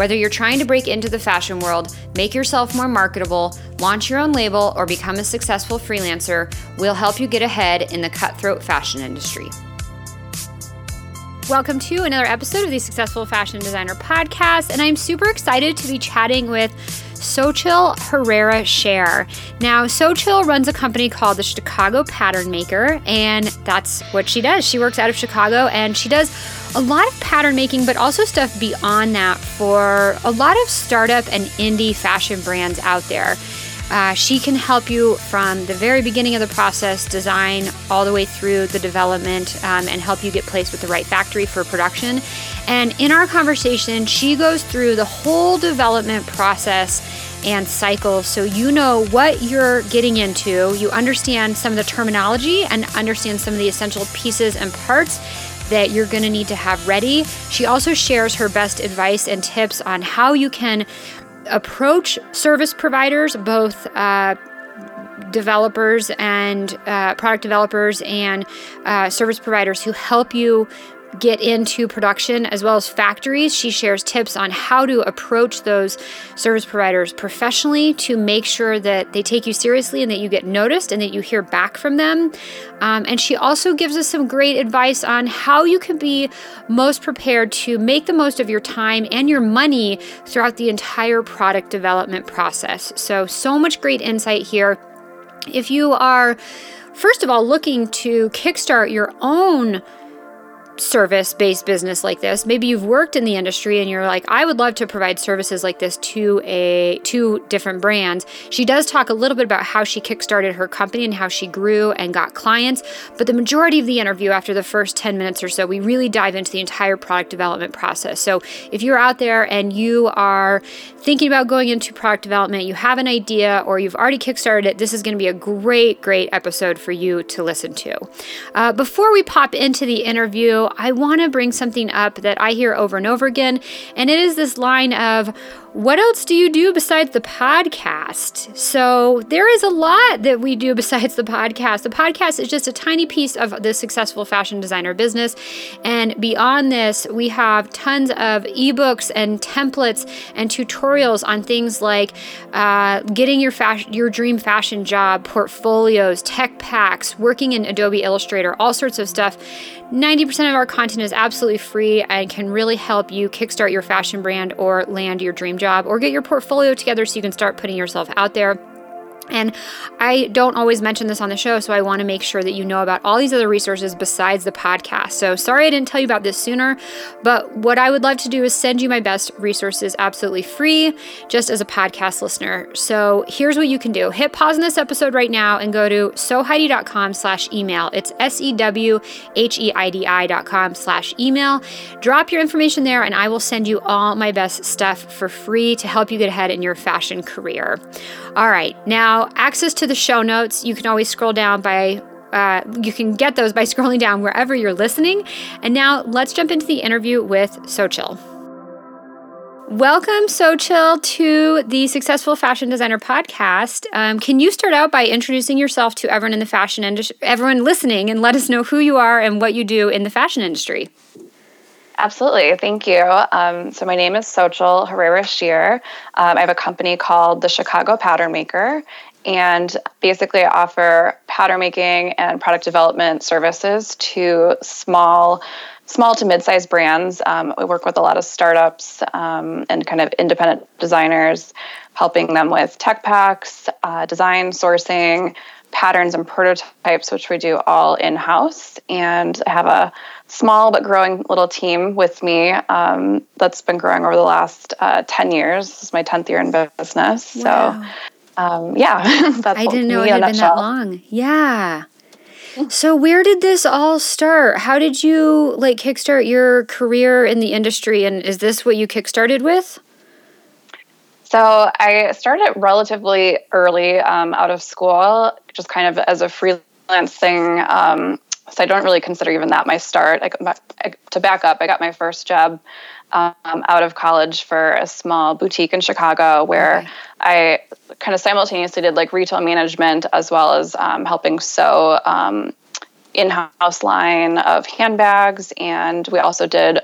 Whether you're trying to break into the fashion world, make yourself more marketable, launch your own label, or become a successful freelancer, we'll help you get ahead in the cutthroat fashion industry. Welcome to another episode of the Successful Fashion Designer Podcast, and I'm super excited to be chatting with Xochil Herrera Scheer. Now, Xochil runs a company called the Chicago Pattern Maker, and that's what she does. She works out of Chicago and she does a lot of pattern making, but also stuff beyond that for a lot of startup and indie fashion brands out there. Uh, she can help you from the very beginning of the process, design, all the way through the development, um, and help you get placed with the right factory for production. And in our conversation, she goes through the whole development process and cycle so you know what you're getting into, you understand some of the terminology, and understand some of the essential pieces and parts that you're going to need to have ready. She also shares her best advice and tips on how you can approach service providers, both uh, developers and uh, product developers and uh, service providers who help you get into production as well as factories. She shares tips on how to approach those service providers professionally to make sure that they take you seriously and that you get noticed and that you hear back from them. Um, and she also gives us some great advice on how you can be most prepared to make the most of your time and your money throughout the entire product development process. So, so much great insight here. If you are, first of all, looking to kickstart your own service based business like this maybe you've worked in the industry and you're like i would love to provide services like this to a two different brands. She does talk a little bit about how she kickstarted her company and how she grew and got clients but the majority of the interview after the first 10 minutes or so we really dive into the entire product development process. So if you're out there and you are thinking about going into product development you have an idea or you've already kickstarted it this is going to be a great great episode for you to listen to. Uh, before we pop into the interview I want to bring something up that I hear over and over again, and it is this line of, what else do you do besides the podcast? So, there is a lot that we do besides the podcast. The podcast is just a tiny piece of the successful fashion designer business. And beyond this, we have tons of ebooks and templates and tutorials on things like uh, getting your fashion, your dream fashion job, portfolios, tech packs, working in Adobe Illustrator, all sorts of stuff. 90% of our content is absolutely free and can really help you kickstart your fashion brand or land your dream job or get your portfolio together so you can start putting yourself out there. And I don't always mention this on the show, so I want to make sure that you know about all these other resources besides the podcast. So sorry I didn't tell you about this sooner, but what I would love to do is send you my best resources absolutely free, just as a podcast listener. So here's what you can do. Hit pause on this episode right now and go to sewheidi.com slash email. It's S-E-W-H-E-I-D-I dot com slash email. Drop your information there and I will send you all my best stuff for free to help you get ahead in your fashion career. All right, now access to the show notes, you can always scroll down by uh, you can get those by scrolling down wherever you're listening. And now let's jump into the interview with Xochil. Welcome, Xochil, to the Successful Fashion Designer podcast. Um, can you start out by introducing yourself to everyone in the fashion industry, everyone listening, and let us know who you are and what you do in the fashion industry? Absolutely. Thank you. Um, so, my name is Xochil Herrera Scheer. Um, I have a company called the Chicago Pattern Maker, and basically I offer pattern making and product development services to small small to mid-sized brands. Um, we work with a lot of startups um, and kind of independent designers, helping them with tech packs, uh, design sourcing, patterns and prototypes, which we do all in-house. And I have a small but growing little team with me um, that's been growing over the last uh, 10 years. This is my 10th year in business. Wow. So um, yeah, that's I didn't know it had been that long. Yeah. So where did this all start? How did you like kickstart your career in the industry and is this what you kickstarted with? So I started relatively early um, out of school, just kind of as a freelance thing. Um, so I don't really consider even that my start. I, my, I, to back up, I got my first job um, out of college for a small boutique in Chicago where okay. I kind of simultaneously did like retail management as well as um, helping sew um, in-house line of handbags, and we also did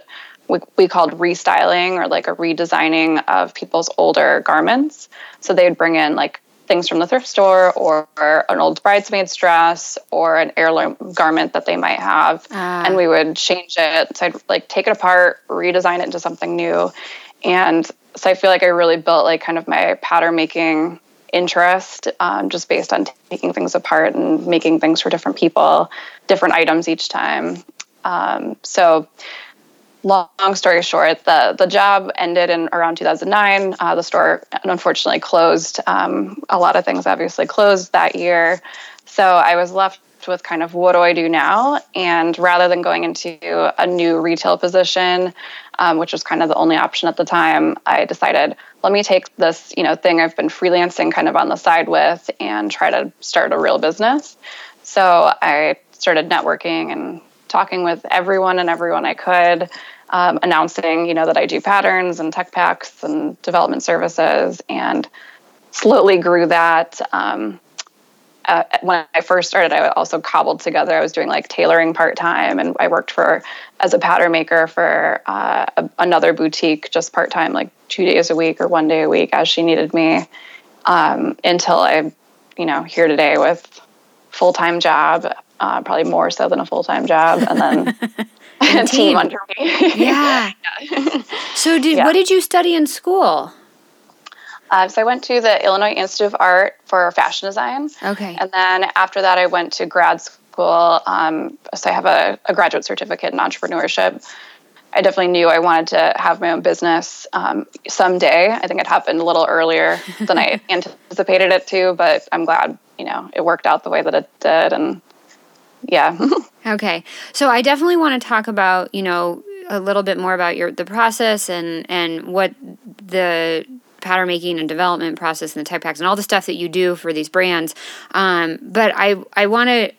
we, we called restyling or like a redesigning of people's older garments. So they'd bring in like things from the thrift store or an old bridesmaid's dress or an heirloom garment that they might have ah. and we would change it so i'd like take it apart redesign it into something new and so i feel like i really built like kind of my pattern making interest um, just based on taking things apart and making things for different people different items each time um, so long story short, the the job ended in around 2009. Uh, the store unfortunately closed. Um, a lot of things obviously closed that year, so I was left with kind of what do I do now? And rather than going into a new retail position, um, which was kind of the only option at the time, I decided let me take this you know thing I've been freelancing kind of on the side with and try to start a real business. So I started networking and talking with everyone and everyone I could um, announcing, you know, that I do patterns and tech packs and development services, and slowly grew that. Um, uh, when I first started, I also cobbled together. I was doing like tailoring part time, and I worked for as a pattern maker for uh, a, another boutique just part time, like two days a week or one day a week as she needed me. Um, until I, you know, here today with full time job, uh, probably more so than a full time job, and then team. team under me. yeah. yeah. so, did yeah. what did you study in school? Uh, so I went to the Illinois Institute of Art for fashion design. Okay. And then after that, I went to grad school. Um, so I have a, a, graduate certificate in entrepreneurship. I definitely knew I wanted to have my own business um, someday. I think it happened a little earlier than I anticipated it to, but I'm glad you know it worked out the way that it did, and yeah. okay. So I definitely want to talk about, you know, a little bit more about your the process and and what the pattern making and development process and the tech packs and all the stuff that you do for these brands. Um, but I I want to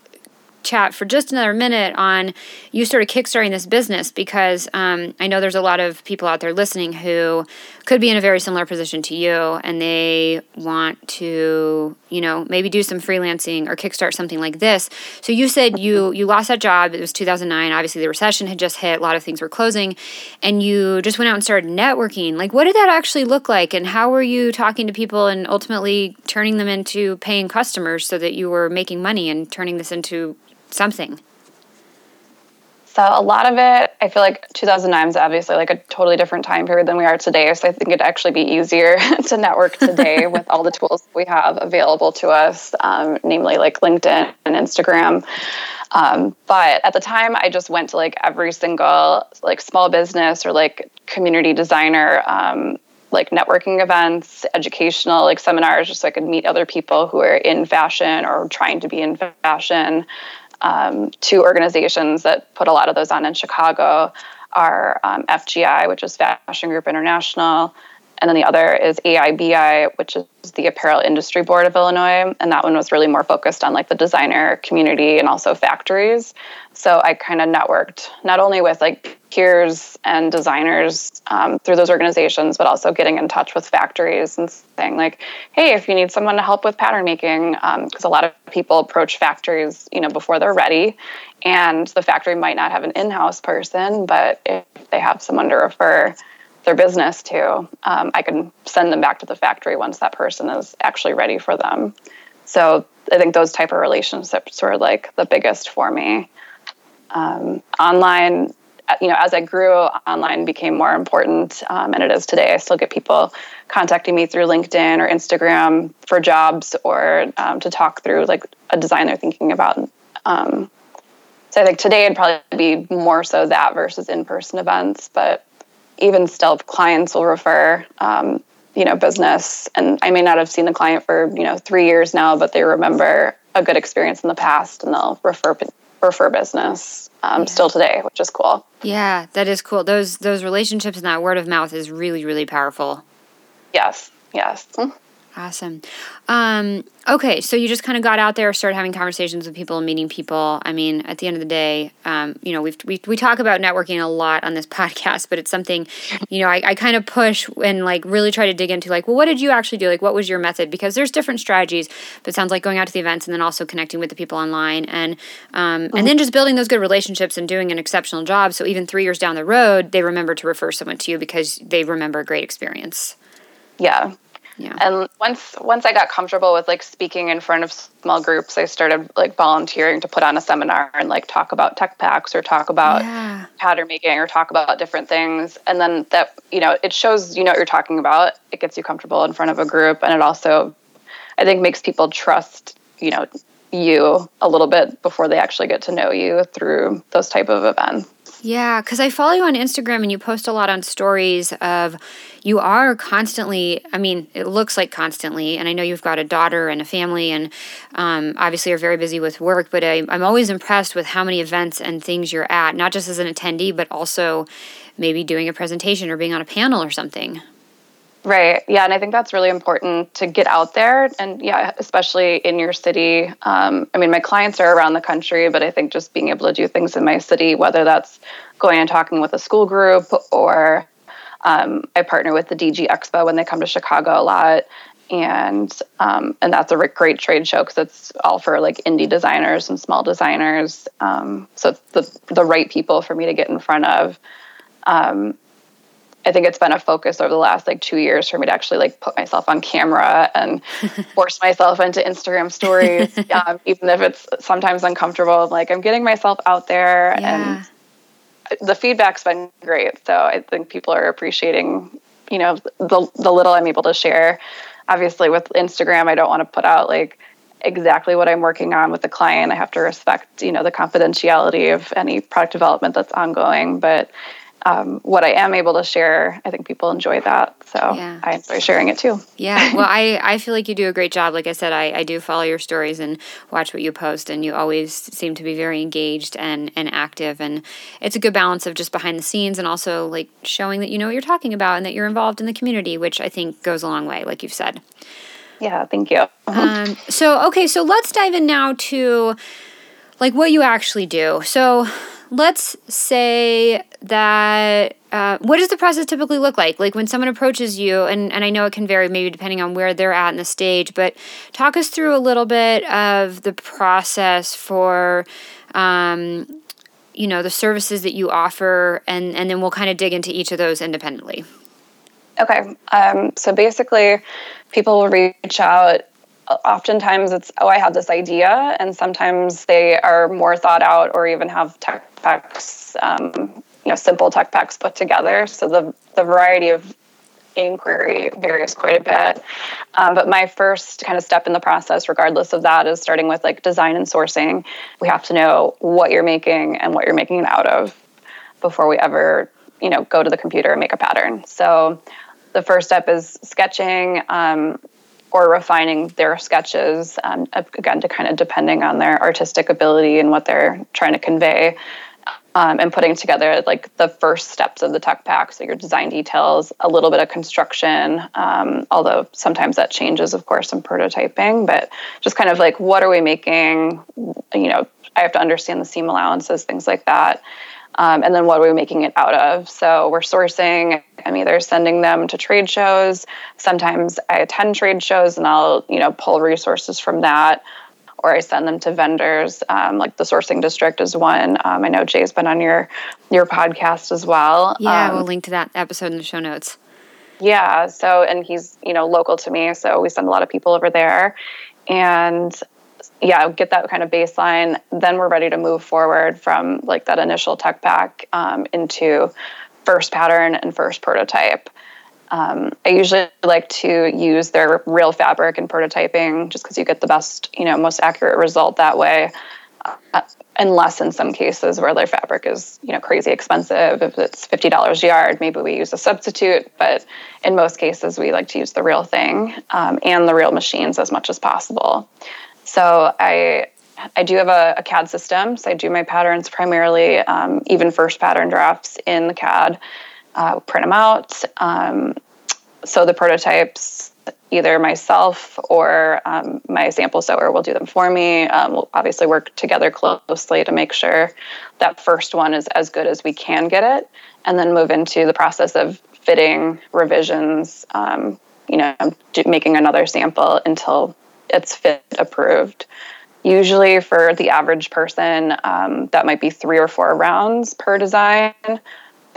chat for just another minute on you sort of kickstarting this business because um, I know there's a lot of people out there listening who could be in a very similar position to you and they want to, you know, maybe do some freelancing or kickstart something like this. So you said you you lost that job. It was 2009. Obviously, the recession had just hit. A lot of things were closing, and you just went out and started networking. Like, what did that actually look like, and how were you talking to people and ultimately turning them into paying customers so that you were making money and turning this into something? So a lot of it, I feel like 2009 is obviously like a totally different time period than we are today. So I think it'd actually be easier to network today with all the tools we have available to us, um, namely like LinkedIn and Instagram. Um, but at the time, I just went to like every single like small business or like community designer um, like networking events, educational like seminars, just so I could meet other people who are in fashion or trying to be in fashion um, two organizations that put a lot of those on in Chicago are um, FGI, which is Fashion Group International, and then the other is AIBI, which is the Apparel Industry Board of Illinois, and that one was really more focused on like the designer community and also factories. So I kind of networked not only with like peers and designers um, through those organizations, but also getting in touch with factories and saying like, "Hey, if you need someone to help with pattern making," because um, a lot of people approach factories, you know, before they're ready, and the factory might not have an in-house person, but if they have someone to refer their business to, um, I can send them back to the factory once that person is actually ready for them. So I think those type of relationships were like the biggest for me. Um, online you know, as I grew, online became more important, um, and it is today. I still get people contacting me through LinkedIn or Instagram for jobs or um, to talk through like a design they're thinking about. Um, so I think today it'd probably be more so that versus in-person events, but even still, clients will refer. Um, you know, business, and I may not have seen the client for you know three years now, but they remember a good experience in the past, and they'll refer refer business um, yeah. still today, which is cool. Yeah, that is cool. Those those relationships and that word of mouth is really really powerful. Yes. Yes. Awesome. Um, okay, so you just kind of got out there, started having conversations with people, meeting people. I mean, at the end of the day, um, you know, we've, we we talk about networking a lot on this podcast, but it's something, you know, I, I kind of push and like really try to dig into like, well, what did you actually do? Like, what was your method? Because there's different strategies, but it sounds like going out to the events and then also connecting with the people online and um, mm-hmm. and then just building those good relationships and doing an exceptional job. So even three years down the road, they remember to refer someone to you because they remember a great experience. Yeah, yeah. And once once I got comfortable with like speaking in front of small groups, I started like volunteering to put on a seminar and like talk about tech packs or talk about yeah. pattern making or talk about different things. And then that you know it shows you know what you're talking about. It gets you comfortable in front of a group, and it also I think makes people trust you know you a little bit before they actually get to know you through those type of events. Yeah, because I follow you on Instagram and you post a lot on stories of you are constantly, I mean, it looks like constantly, and I know you've got a daughter and a family and um, obviously are very busy with work, but I, I'm always impressed with how many events and things you're at, not just as an attendee, but also maybe doing a presentation or being on a panel or something. Right. Yeah. And I think that's really important to get out there. And yeah, especially in your city. Um, I mean, my clients are around the country, but I think just being able to do things in my city, whether that's going and talking with a school group or um, I partner with the DG Expo when they come to Chicago a lot. And um, and that's a great trade show because it's all for like indie designers and small designers. Um, so it's the the right people for me to get in front of. Um, I think it's been a focus over the last like two years for me to actually like put myself on camera and force myself into Instagram stories, um, even if it's sometimes uncomfortable. Like I'm getting myself out there, yeah. and the feedback's been great. So I think people are appreciating, you know, the the little I'm able to share. Obviously, with Instagram, I don't want to put out like exactly what I'm working on with the client. I have to respect, you know, the confidentiality of any product development that's ongoing, but um, what I am able to share, I think people enjoy that. So yeah. I enjoy sharing it too. Yeah. Well, I, I feel like you do a great job. Like I said, I, I do follow your stories and watch what you post, and you always seem to be very engaged and, and active. And it's a good balance of just behind the scenes and also like showing that you know what you're talking about and that you're involved in the community, which I think goes a long way, like you've said. Yeah. Thank you. um, so, okay. So let's dive in now to like what you actually do. So, let's say that uh, what does the process typically look like? Like when someone approaches you and, and i know it can vary maybe depending on where they're at in the stage but talk us through a little bit of the process for um, you know the services that you offer and and then we'll kind of dig into each of those independently. Okay um, so basically people will reach out oftentimes it's oh i have this idea and sometimes they are more thought out or even have tech packs um, you know simple tech packs put together. So the the variety of inquiry varies quite a bit. Um, but my first kind of step in the process regardless of that is starting with like design and sourcing. We have to know what you're making and what you're making it out of before we ever you know go to the computer and make a pattern. So the first step is sketching. Um, or refining their sketches, um, again, to kind of depending on their artistic ability and what they're trying to convey. Um, and putting together like the first steps of the tech pack. So your design details, a little bit of construction, um, although sometimes that changes, of course, in prototyping. But just kind of like what are we making? You know, I have to understand the seam allowances, things like that. Um, and then what are we making it out of? So we're sourcing. I'm either sending them to trade shows. Sometimes I attend trade shows and I'll you know pull resources from that, or I send them to vendors. Um, like the sourcing district is one. Um, I know Jay's been on your your podcast as well. Yeah, we'll um, link to that episode in the show notes. Yeah. So and he's you know local to me, so we send a lot of people over there, and yeah, get that kind of baseline. Then we're ready to move forward from like that initial tech pack um, into first pattern and first prototype. Um, I usually like to use their real fabric in prototyping just because you get the best, you know, most accurate result that way. Uh, unless in some cases where their fabric is, you know, crazy expensive, if it's fifty dollars a yard, maybe we use a substitute. But in most cases, we like to use the real thing um, and the real machines as much as possible. So I I do have a, a, CAD system, so I do my patterns primarily, um, even first pattern drafts in the CAD, uh, print them out. Um, so the prototypes, either myself or um, my sample sewer will do them for me. Um, we'll obviously work together closely to make sure that first one is as good as we can get it, and then move into the process of fitting revisions. Um, you know, making another sample until it's fit approved. Usually, for the average person, um, that might be three or four rounds per design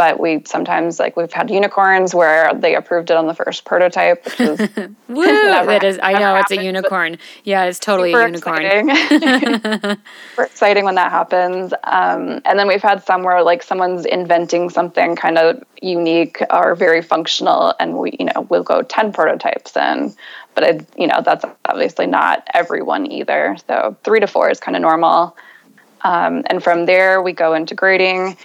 but we sometimes like we've had unicorns where they approved it on the first prototype, which is Woo, it is. I know it's a unicorn. Yeah, it's totally a unicorn. Exciting. super exciting when that happens. Um, and then we've had some where like someone's inventing something kind of unique or very functional, and we you know we'll go ten prototypes in. But it, you know that's obviously not everyone either. So three to four is kind of normal. Um, and from there we go into grading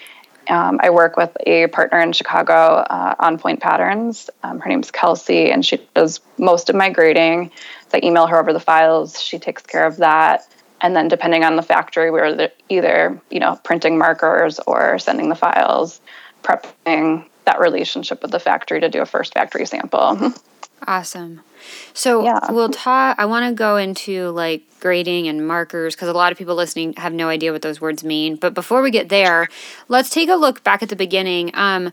um, I work with a partner in Chicago uh, on Point Patterns. Um, her name's Kelsey, and she does most of my grading. So I email her over the files. She takes care of that. And then, depending on the factory, we're either you know printing markers or sending the files, prepping that relationship with the factory to do a first factory sample. Awesome. So yeah. we'll talk. I want to go into like grading and markers because a lot of people listening have no idea what those words mean. But before we get there, let's take a look back at the beginning. Um,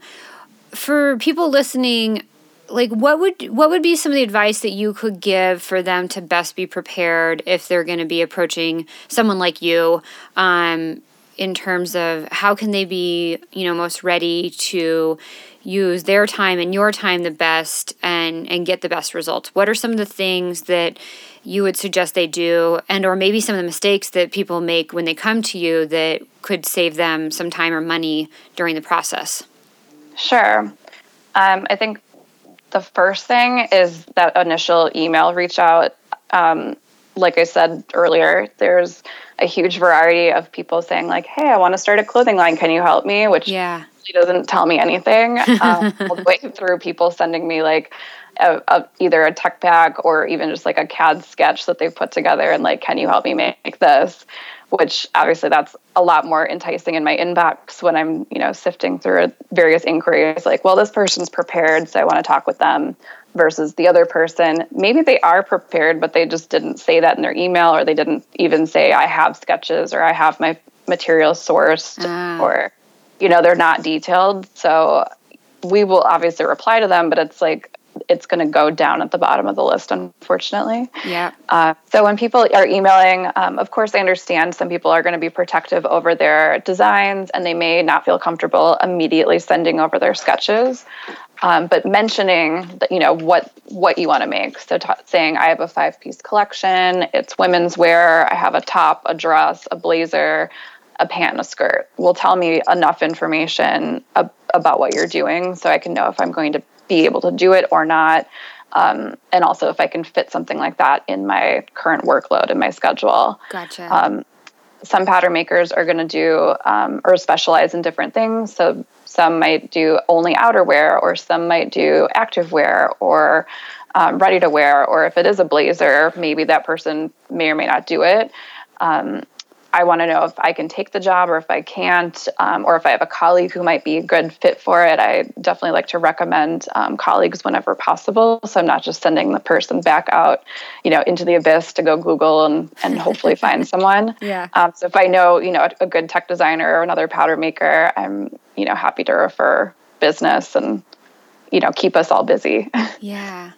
for people listening, like what would what would be some of the advice that you could give for them to best be prepared if they're going to be approaching someone like you? Um, in terms of how can they be, you know, most ready to use their time and your time the best and and get the best results? What are some of the things that you would suggest they do and or maybe some of the mistakes that people make when they come to you that could save them some time or money during the process? Sure. Um, i think the first thing is that initial email reach out. Um, like i said earlier there's a huge variety of people saying like hey i want to start a clothing line. Can you help me? Which yeah she doesn't tell me anything um, all the way through people sending me like a, a, either a tech pack or even just like a CAD sketch that they've put together and like, can you help me make this? Which obviously that's a lot more enticing in my inbox when I'm, you know, sifting through various inquiries. Like, well, this person's prepared, so I want to talk with them. Versus the other person, maybe they are prepared, but they just didn't say that in their email, or they didn't even say, I have sketches or I have my materials sourced, uh. or you know they're not detailed. So we will obviously reply to them but it's like it's going to go down at the bottom of the list unfortunately. Yeah. Uh, so when people are emailing um, of course i understand some people are going to be protective over their designs and they may not feel comfortable immediately sending over their sketches. Um, but mentioning that you know what what you want to make. So t- saying i have a five piece collection. It's women's wear. I have a top a dress a blazer a pant and a skirt will tell me enough information ab- about what you're doing so I can know if I'm going to be able to do it or not. Um, and also if I can fit something like that in my current workload and my schedule. Gotcha. Um, some pattern makers are going to do um, or specialize in different things. So some might do only outerwear, or some might do activewear, or um, ready to wear. Or if it is a blazer, maybe that person may or may not do it. Um, I want to know if I can take the job or if I can't, um, or if I have a colleague who might be a good fit for it. I definitely like to recommend um, colleagues whenever possible. So I'm not just sending the person back out, you know, into the abyss to go Google and, and hopefully find someone. Yeah. Um, so if I know, you know, a, a good tech designer or another pattern maker, I'm, you know, happy to refer business and, you know, keep us all busy. Yeah.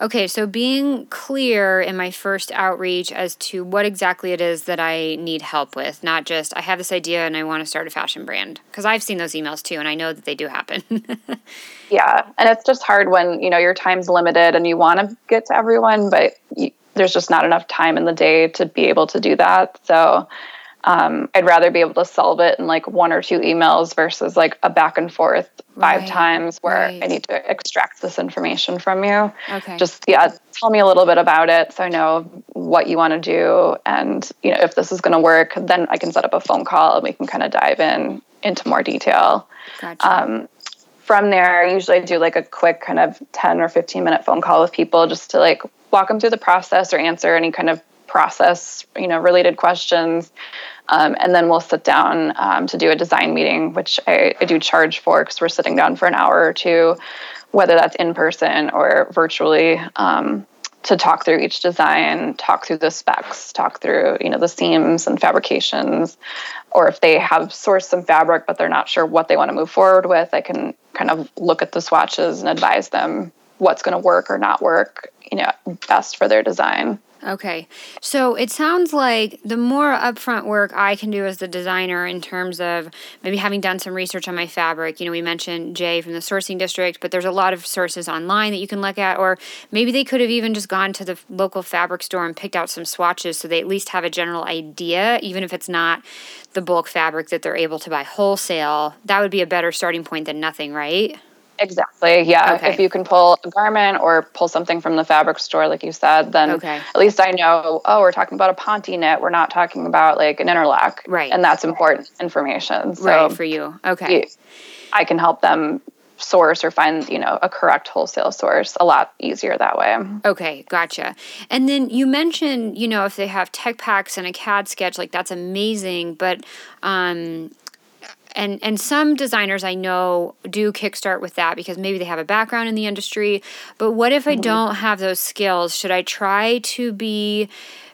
Okay, so being clear in my first outreach as to what exactly it is that I need help with, not just I have this idea and I want to start a fashion brand. Because I've seen those emails too, and I know that they do happen. yeah, and it's just hard when you know your time's limited and you want to get to everyone, but you, there's just not enough time in the day to be able to do that. So um, I'd rather be able to solve it in like one or two emails versus like a back and forth five right, times where right. I need to extract this information from you. Okay. Just yeah, tell me a little bit about it so I know what you want to do and you know if this is going to work, then I can set up a phone call and we can kind of dive in into more detail. Gotcha. Um, from there, I usually do like a quick kind of 10 or 15 minute phone call with people just to like walk them through the process or answer any kind of process, you know, related questions. Um, and then we'll sit down um, to do a design meeting, which I, I do charge for because we're sitting down for an hour or two, whether that's in person or virtually. Um, to talk through each design, talk through the specs, talk through, you know, the seams and fabrications. Or if they have sourced some fabric but they're not sure what they want to move forward with, I can kind of look at the swatches and advise them what's going to work or not work, you know, best for their design. Okay. So it sounds like the more upfront work I can do as the designer in terms of maybe having done some research on my fabric. You know, we mentioned Jay from the sourcing district, but there's a lot of sources online that you can look at, or maybe they could have even just gone to the local fabric store and picked out some swatches so they at least have a general idea, even if it's not the bulk fabric that they're able to buy wholesale. That would be a better starting point than nothing, right? Exactly. Yeah. Okay. If you can pull a garment or pull something from the fabric store, like you said, then okay. at least I know, oh, we're talking about a Ponte knit. We're not talking about like an interlock. Right. And that's important information. So right for you. Okay. I can help them source or find, you know, a correct wholesale source a lot easier that way. Okay, gotcha. And then you mentioned, you know, if they have tech packs and a CAD sketch, like that's amazing. But um, and and some designers I know do kickstart with that because maybe they have a background in the industry. But what if I mm-hmm. don't have those skills? Should I try to be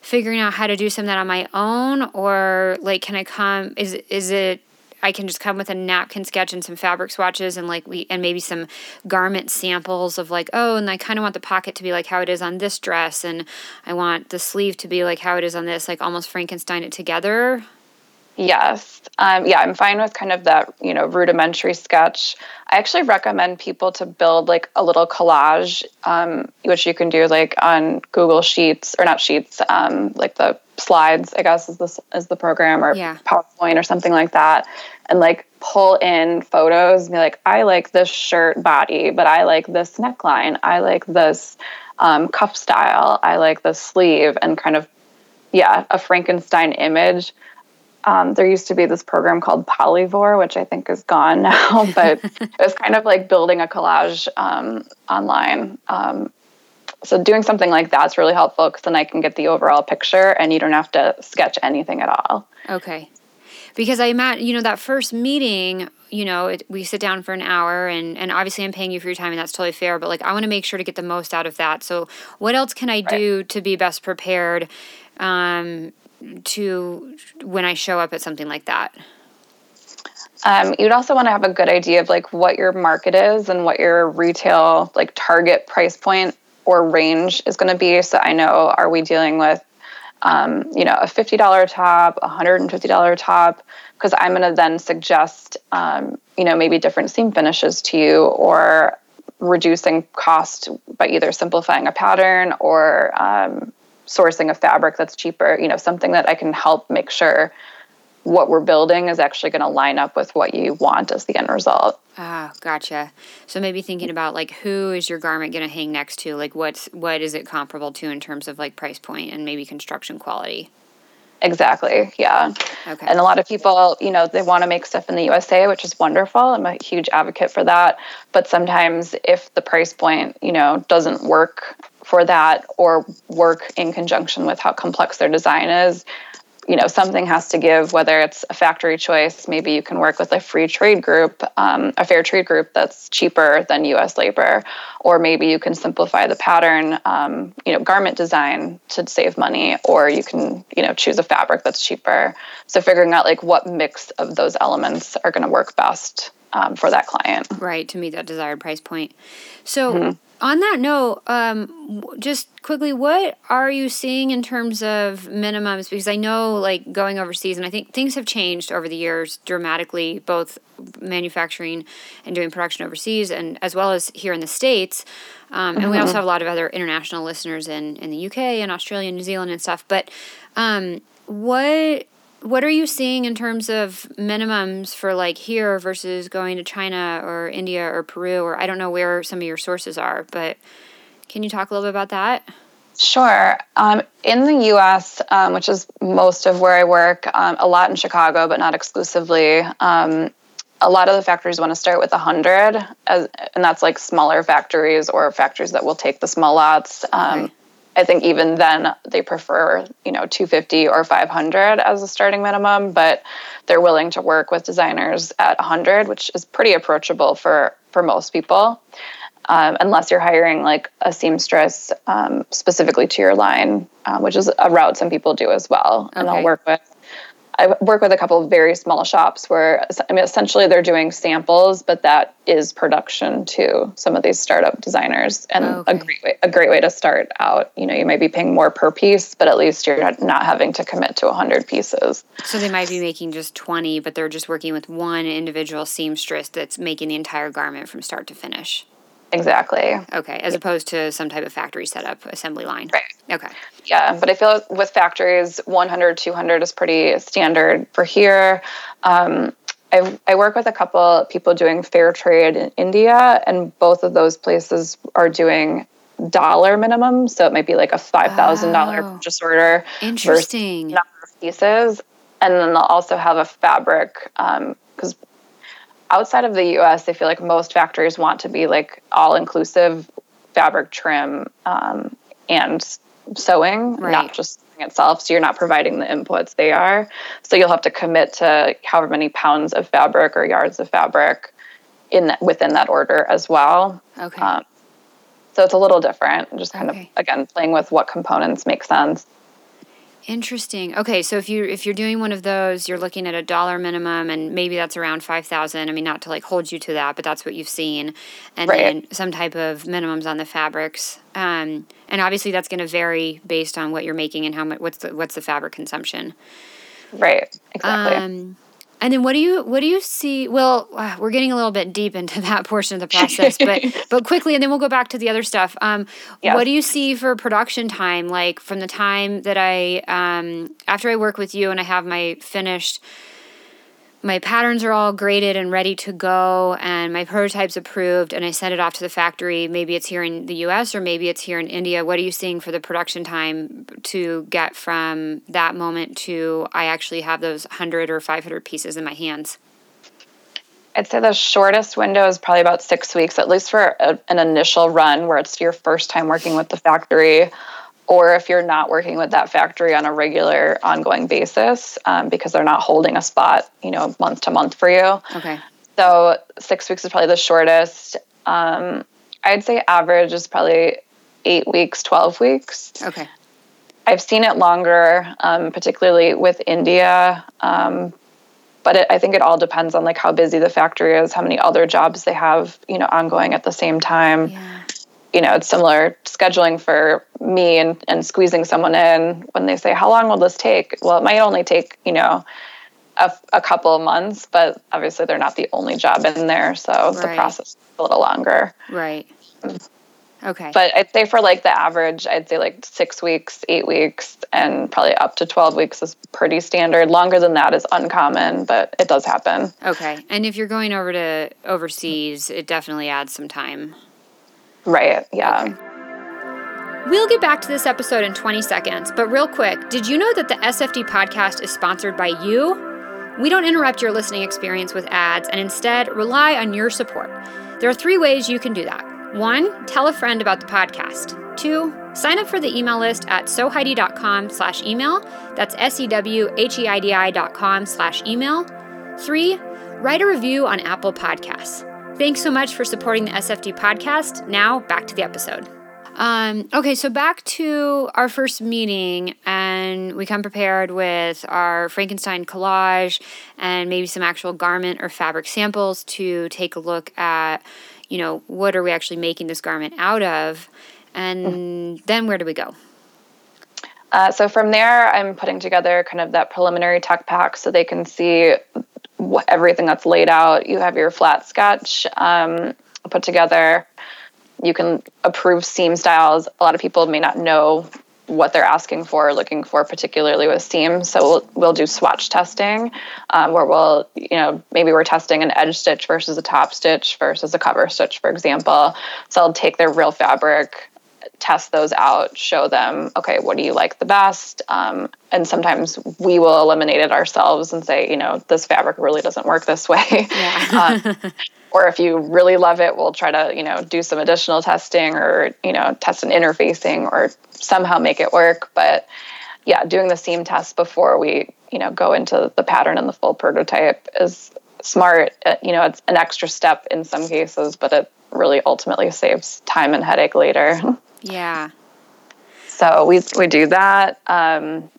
figuring out how to do some of that on my own or like can I come is is it I can just come with a napkin sketch and some fabric swatches and like we and maybe some garment samples of like oh and I kind of want the pocket to be like how it is on this dress and I want the sleeve to be like how it is on this like almost Frankenstein it together. Yes. Um, yeah, I'm fine with kind of that, you know, rudimentary sketch. I actually recommend people to build like a little collage, um, which you can do like on Google Sheets or not Sheets, um, like the slides, I guess is the is the program or yeah. PowerPoint or something like that, and like pull in photos and be like, I like this shirt body, but I like this neckline, I like this um, cuff style, I like the sleeve, and kind of yeah, a Frankenstein image um, there used to be this program called Polyvore, which I think is gone now, but it was kind of like building a collage um, online. Um, so doing something like that's really helpful because then I can get the overall picture and you don't have to sketch anything at all. Okay. Because I imagine, you know, that first meeting, you know, it, we sit down for an hour and, and obviously I'm paying you for your time and that's totally fair, but like I want to make sure to get the most out of that. So what else can I do to be best prepared? Um, to when I show up at something like that? Um, you'd also want to have a good idea of like what your market is and what your retail like target price point or range is going to be. So I know, are we dealing with, um, you know, a $50 top, a $150 top? Because I'm going to then suggest, um, you know, maybe different seam finishes to you or reducing cost by either simplifying a pattern or um, sourcing a fabric that's cheaper, you know, something that I can help make sure what we're building is actually going to line up with what you want as the end result. Ah, gotcha. So maybe thinking about like who is your garment going to hang next to? Like what's what is it comparable to in terms of like price point and maybe construction quality? Exactly. Yeah. Okay. And a lot of people, you know, they want to make stuff in the USA, which is wonderful. I'm a huge advocate for that. But sometimes if the price point, you know, doesn't work for that or work in conjunction with how complex their design is. You know something has to give whether it's a factory choice maybe you can work with a free trade group um, a fair trade group that's cheaper than us labor or maybe you can simplify the pattern um, you know garment design to save money or you can you know choose a fabric that's cheaper. So figuring out like what mix of those elements are going to work best um, for that client. Right to meet that desired price point. So mm-hmm on that note, um, just quickly, what are you seeing in terms of minimums? Because I know, like going overseas, and I think things have changed over the years dramatically, both manufacturing and doing production overseas, and as well as here in the states. Um, and mm-hmm. we also have a lot of other international listeners in in the UK and Australia, and New Zealand, and stuff. But um, what what are you seeing in terms of minimums for like here versus going to China or India or Peru or I don't know where some of your sources are, but can you talk a little bit about that? Sure. Um, in the US, um, which is most of where I work, um, a lot in Chicago, but not exclusively, um, a lot of the factories want to start with 100, as, and that's like smaller factories or factories that will take the small lots. Um, okay. I think even then they prefer, you know, 250 or 500 as a starting minimum, but they're willing to work with designers at 100, which is pretty approachable for for most people. um, unless you're hiring like a seamstress um, specifically to your line, um, which is a route some people do as well. Okay. And I'll work with I work with a couple of very small shops where I mean essentially they're doing samples, but that is production to some of these startup designers, and okay. a great way a great way to start out. You know, you might be paying more per piece, but at least you're not having to commit to hundred pieces. So they might be making just twenty, but they're just working with one individual seamstress that's making the entire garment from start to finish. Exactly. Okay, as opposed to some type of factory setup assembly line. Right. Okay. Yeah, but I feel with factories, 100, 200 is pretty standard for here. Um, I, I work with a couple people doing fair trade in India, and both of those places are doing dollar minimum. So it might be like a $5,000 oh, purchase order. Interesting. Number of pieces. And then they'll also have a fabric um, outside of the US, I feel like most factories want to be like all inclusive fabric trim um, and sewing, right. not just itself. So you're not providing the inputs, they are. So you'll have to commit to however many pounds of fabric or yards of fabric in that, within that order as well. Okay. Um, so it's a little different, just kind okay. of again playing with what components make sense. Interesting. Okay, so if you if you're doing one of those, you're looking at a dollar minimum, and maybe that's around five thousand. I mean, not to like hold you to that, but that's what you've seen, and right. then some type of minimums on the fabrics. Um, and obviously that's going to vary based on what you're making and how much what's the what's the fabric consumption. Right. Exactly. Um, and then what do you what do you see? Well, uh, we're getting a little bit deep into that portion of the process, but but quickly, and then we'll go back to the other stuff. Um, yeah. What do you see for production time? Like from the time that I um, after I work with you and I have my finished my patterns are all graded and ready to go and my prototype's approved and I send it off to the factory. Maybe it's here in the US or maybe it's here in India. What are you seeing for the production time to get from that moment to I actually have those 100 or 500 pieces in my hands? I'd say the shortest window is probably about six weeks, at least for a, an initial run where it's your first time working with the factory or if you're not working with that factory on a regular ongoing basis um, because they're not holding a spot you know month to month for you. Okay. So six weeks is probably the shortest. Um, i'd say average is probably eight weeks 12 weeks. Okay. I've seen it longer um, particularly with india um, but it, i think it all depends on like how busy the factory is how many other jobs they have you know ongoing at the same time. Yeah you know, it's similar scheduling for me and, and squeezing someone in when they say, How long will this take? Well, it might only take, you know, a, a couple of months, but obviously they're not the only job in there. So right. the process is a little longer. Right. Okay. But I'd say for like the average, I'd say like six weeks, eight weeks, and probably up to 12 weeks is pretty standard. Longer than that is uncommon, but it does happen. Okay. And if you're going over to overseas, it definitely adds some time. Right. Yeah. Okay. We'll get back to this episode in 20 seconds, but real quick, did you know that the SFD podcast is sponsored by you? We don't interrupt your listening experience with ads and instead rely on your support. There are three ways you can do that. One, tell a friend about the podcast. Two, sign up for the email list at sewheidi.com slash email. That's S-E-W-H-E-I-D-I dot com slash email. Three, write a review on Apple Podcasts. Thanks so much for supporting the SFD podcast. Now, back to the episode. Um, okay, so back to our first meeting, and we come prepared with our Frankenstein collage and maybe some actual garment or fabric samples to take a look at, you know, what are we actually making this garment out of, and mm. then where do we go? Uh, so from there, I'm putting together kind of that preliminary tech pack so they can see everything that's laid out. You have your flat sketch um, put together. You can approve seam styles. A lot of people may not know what they're asking for or looking for, particularly with seams. So we'll, we'll do swatch testing, um, where we'll, you know, maybe we're testing an edge stitch versus a top stitch versus a cover stitch, for example. So I'll take their real fabric, test those out, show them, okay, what do you like the best? Um, and sometimes we will eliminate it ourselves and say, you know, this fabric really doesn't work this way. Yeah. um, or if you really love it, we'll try to, you know, do some additional testing or, you know, test an interfacing or somehow make it work. But yeah, doing the seam test before we, you know, go into the pattern and the full prototype is smart. Uh, you know, it's an extra step in some cases, but it really ultimately saves time and headache later. Yeah. So we we do that. Um,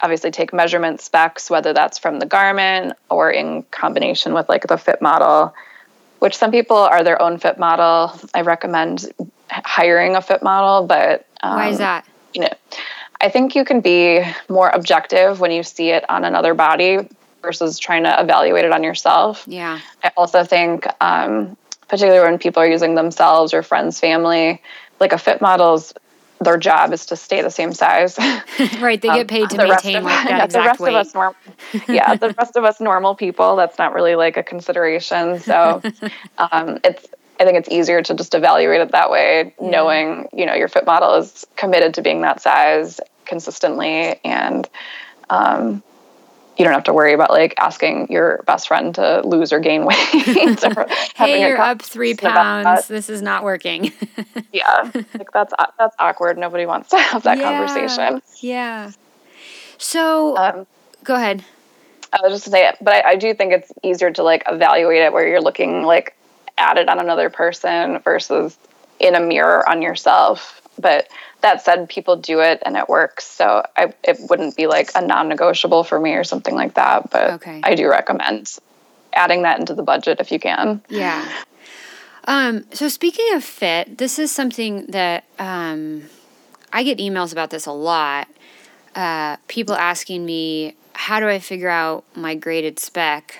obviously, take measurement specs, whether that's from the garment or in combination with like the fit model. Which some people are their own fit model. I recommend hiring a fit model, but um, why is um, that? You know, I think you can be more objective when you see it on another body versus trying to evaluate it on yourself. Yeah. I also think, um, particularly when people are using themselves or friends, family, like a fit model's their job is to stay the same size. right, they get um, paid to maintain like that the rest weight. Of us norm- yeah, the rest of us normal people, that's not really like a consideration. So um, it's I think it's easier to just evaluate it that way, yeah. knowing you know your fit model is committed to being that size consistently, and um, you don't have to worry about like asking your best friend to lose or gain weight. hey, you're up three pounds. This is not working. yeah, like that's that's awkward. Nobody wants to have that yeah, conversation. Yeah. So, um, go ahead. I was just to say it, but I, I do think it's easier to like evaluate it where you're looking like at it on another person versus in a mirror on yourself. But that said, people do it and it works. So I, it wouldn't be like a non negotiable for me or something like that. But okay. I do recommend adding that into the budget if you can. Yeah. Um, so speaking of fit, this is something that um, I get emails about this a lot. Uh, people asking me, how do I figure out my graded spec?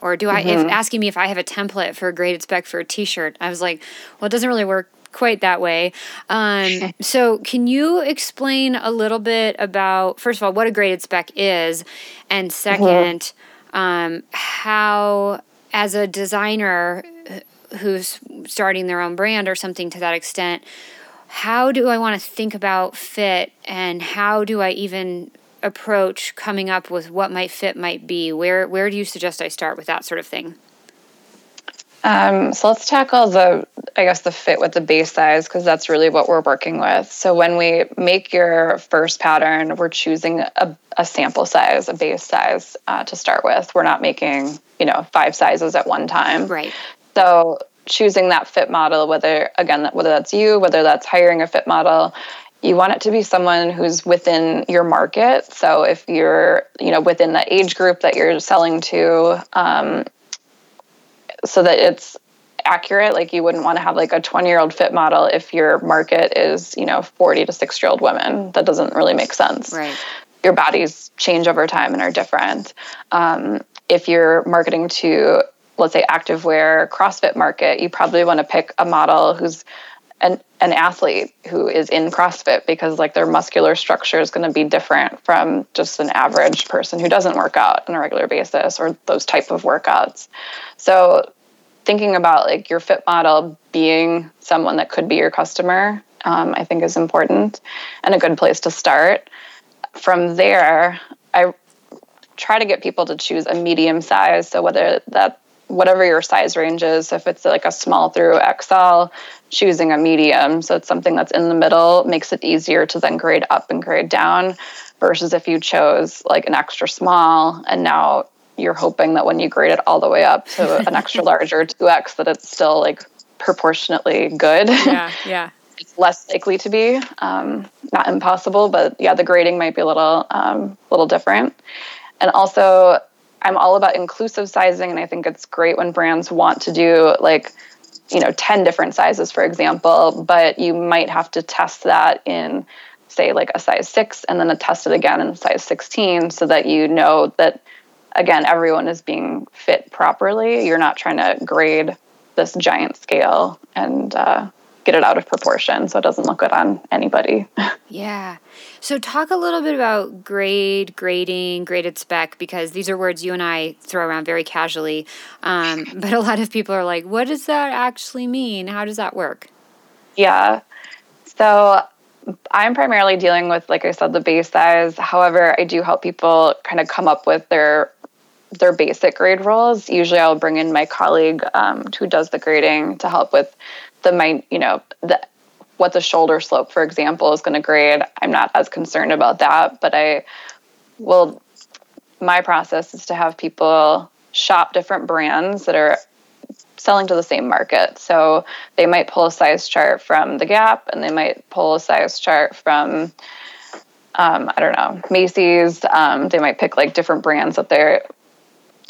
Or do I, mm-hmm. if asking me if I have a template for a graded spec for a t shirt, I was like, well, it doesn't really work quite that way. Um, so, can you explain a little bit about, first of all, what a graded spec is, and 2nd mm-hmm. um, how, as a designer who's starting their own brand or something to that extent, how do I want to think about fit, and how do I even approach coming up with what my fit might be? Where where do you suggest I start with that sort of thing? Um, so let's tackle the, I guess, the fit with the base size because that's really what we're working with. So when we make your first pattern, we're choosing a, a sample size, a base size uh, to start with. We're not making, you know, five sizes at one time. Right. So choosing that fit model, whether again, whether that's you, whether that's hiring a fit model, you want it to be someone who's within your market. So if you're, you know, within the age group that you're selling to, um, so that it's accurate like you wouldn't want to have like a 20 year old fit model if your market is you know 40 to 60 year old women. That doesn't really make sense. Right. Your bodies change over time and are different. Um, if you're marketing to let's say activewear crossfit market you probably want to pick a model who's an, an athlete who is in CrossFit because like their muscular structure is going to be different from just an average person who doesn't work out on a regular basis or those type of workouts. So thinking about like your fit model being someone that could be your customer, um, I think is important and a good place to start. From there, I try to get people to choose a medium size. So whether that whatever your size range is, if it's like a small through XL, choosing a medium. So it's something that's in the middle, makes it easier to then grade up and grade down versus if you chose like an extra small and now you're hoping that when you grade it all the way up to an extra large or 2x that it's still like proportionately good. Yeah, yeah. it's less likely to be um, not impossible, but yeah, the grading might be a little um, little different. And also I'm all about inclusive sizing, and I think it's great when brands want to do like, you know, 10 different sizes, for example, but you might have to test that in, say, like a size six, and then test it again in size 16 so that you know that, again, everyone is being fit properly. You're not trying to grade this giant scale and, uh, get it out of proportion so it doesn't look good on anybody. yeah. So talk a little bit about grade, grading, graded spec because these are words you and I throw around very casually. Um, but a lot of people are like, what does that actually mean? How does that work? Yeah. So I'm primarily dealing with, like I said, the base size. However, I do help people kind of come up with their their basic grade rules. Usually, I'll bring in my colleague um, who does the grading to help with the my you know the what the shoulder slope for example is going to grade i'm not as concerned about that but i will my process is to have people shop different brands that are selling to the same market. So they might pull a size chart from the Gap and they might pull a size chart from um, I don't know, Macy's. Um, they might pick like different brands that they're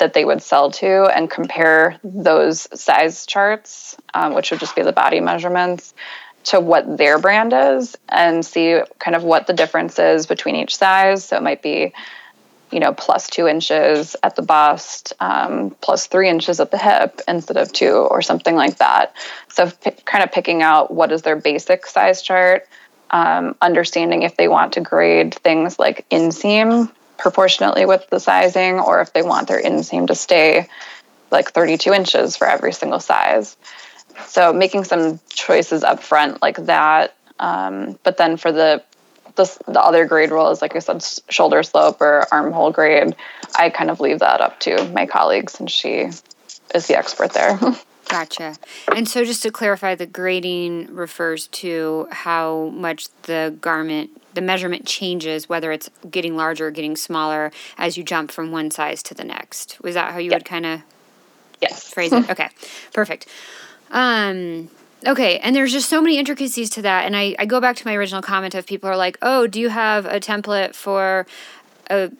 that they would sell to and compare those size charts, um, which would just be the body measurements, to what their brand is and see kind of what the difference is between each size. So it might be, you know, plus two inches at the bust, um, plus three inches at the hip instead of two or something like that. So p- kind of picking out what is their basic size chart um, understanding if they want to grade things like inseam proportionately with the sizing or if they want their inseam to stay like 32 inches for every single size. So making some choices up front like that. Um, but then for the, the the other grade rules, like I said, shoulder slope or armhole grade, I kind of leave that up to my colleagues, and she is the expert there. Gotcha. And so, just to clarify, the grading refers to how much the garment, the measurement changes, whether it's getting larger or getting smaller as you jump from one size to the next. Was that how you yep. would kind of yes. phrase it? Okay, perfect. Um, okay, and there's just so many intricacies to that. And I, I go back to my original comment of people are like, oh, do you have a template for a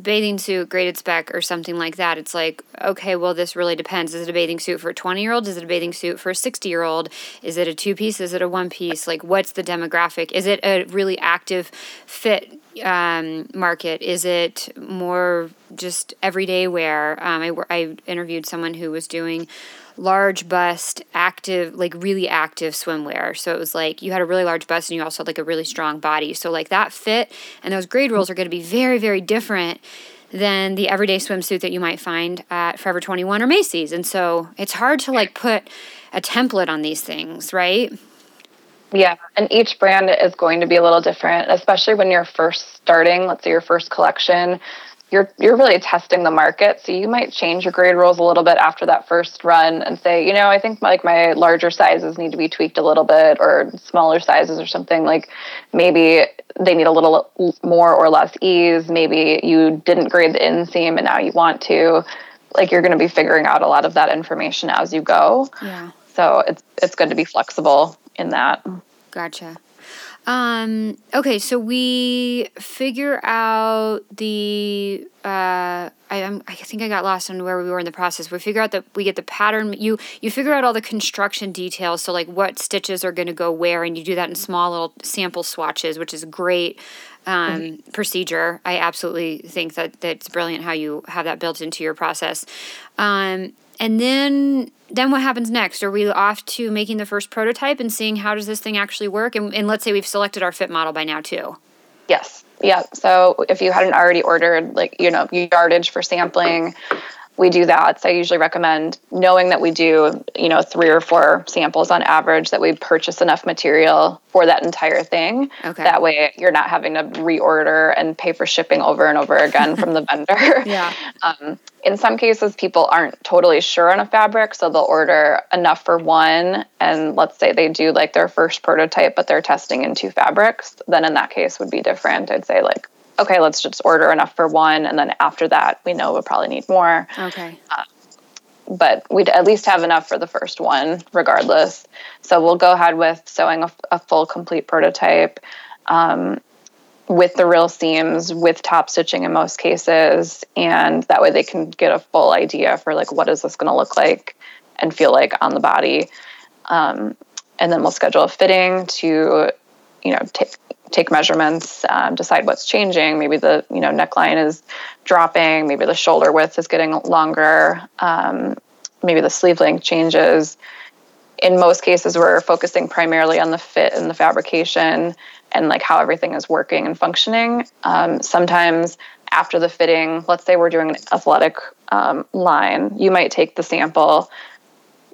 bathing suit graded spec or something like that it's like okay well this really depends. Is it a bathing suit for a 20 year old is it a bathing suit for a 60 year old is it a two piece is it a one piece like what's the demographic? Is it a really active fit um, market is it more just everyday wear um, I, I interviewed someone who was doing large bust, active, like really active swimwear. So it was like you had a really large bust and you also had like a really strong body. So like that fit and those grade rules are going to be very, very different than the everyday swimsuit that you might find at Forever 21 or Macy's. And so it's hard to like put a template on these things, right? Yeah, and each brand is going to be a little different, especially when you're first starting, let's say your first collection you're you're really testing the market so you might change your grade rules a little bit after that first run and say you know i think like my larger sizes need to be tweaked a little bit or smaller sizes or something like maybe they need a little more or less ease maybe you didn't grade the inseam and now you want to like you're going to be figuring out a lot of that information as you go. Yeah. So it's it's good to be flexible in that gotcha um, okay, so we figure out the. Uh, I, I'm, I think I got lost on where we were in the process. We figure out that we get the pattern. You you figure out all the construction details. So like what stitches are going to go where, and you do that in small little sample swatches, which is great um, mm-hmm. procedure. I absolutely think that that's brilliant how you have that built into your process. Um, and then then what happens next? Are we off to making the first prototype and seeing how does this thing actually work? And, and let's say we've selected our fit model by now too. Yes. Yeah. So if you hadn't already ordered like, you know, yardage for sampling, we do that. So I usually recommend knowing that we do, you know, three or four samples on average, that we purchase enough material for that entire thing. Okay. That way you're not having to reorder and pay for shipping over and over again from the vendor. Yeah. Um, in some cases, people aren't totally sure on a fabric, so they'll order enough for one. And let's say they do like their first prototype, but they're testing in two fabrics. Then in that case, would be different. I'd say like okay, let's just order enough for one, and then after that, we know we'll probably need more. Okay. Uh, but we'd at least have enough for the first one, regardless. So we'll go ahead with sewing a, a full, complete prototype um, with the real seams, with top stitching in most cases, and that way they can get a full idea for like what is this going to look like and feel like on the body. Um, and then we'll schedule a fitting to, you know, take take measurements, um, decide what's changing. Maybe the you know neckline is dropping. Maybe the shoulder width is getting longer. Um, maybe the sleeve length changes. In most cases, we're focusing primarily on the fit and the fabrication and like how everything is working and functioning. Um, sometimes after the fitting, let's say we're doing an athletic um, line, you might take the sample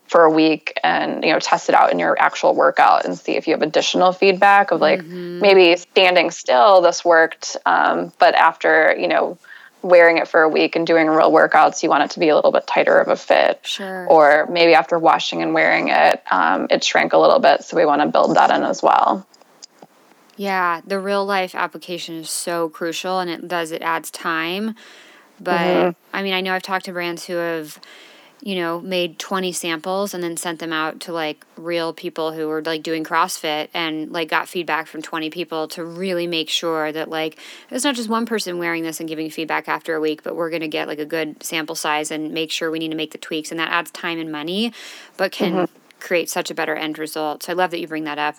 for a week and you know test it out in your actual workout and see if you have additional feedback of like mm-hmm. maybe standing still this worked um, but after you know wearing it for a week and doing real workouts you want it to be a little bit tighter of a fit sure. or maybe after washing and wearing it um, it shrank a little bit so we want to build that in as well yeah the real life application is so crucial and it does it adds time but mm-hmm. i mean i know i've talked to brands who have you know, made 20 samples and then sent them out to like real people who were like doing CrossFit and like got feedback from 20 people to really make sure that like it's not just one person wearing this and giving feedback after a week, but we're going to get like a good sample size and make sure we need to make the tweaks. And that adds time and money, but can mm-hmm. create such a better end result. So I love that you bring that up.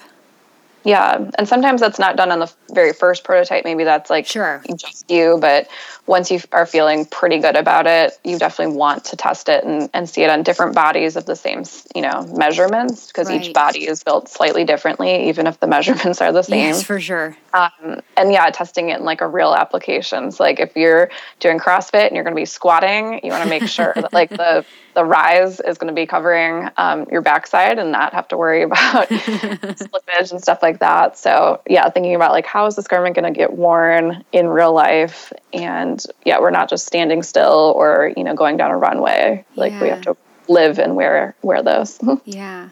Yeah, and sometimes that's not done on the very first prototype. Maybe that's like sure. just you, but once you are feeling pretty good about it, you definitely want to test it and, and see it on different bodies of the same, you know, measurements because right. each body is built slightly differently, even if the measurements are the same. Yes, for sure. Um, and yeah, testing it in like a real applications. Like if you're doing CrossFit and you're going to be squatting, you want to make sure that like the the rise is going to be covering um, your backside and not have to worry about slippage and stuff like that. So yeah, thinking about like how is this garment going to get worn in real life, and yeah, we're not just standing still or you know going down a runway. Like yeah. we have to live and wear wear those. yeah.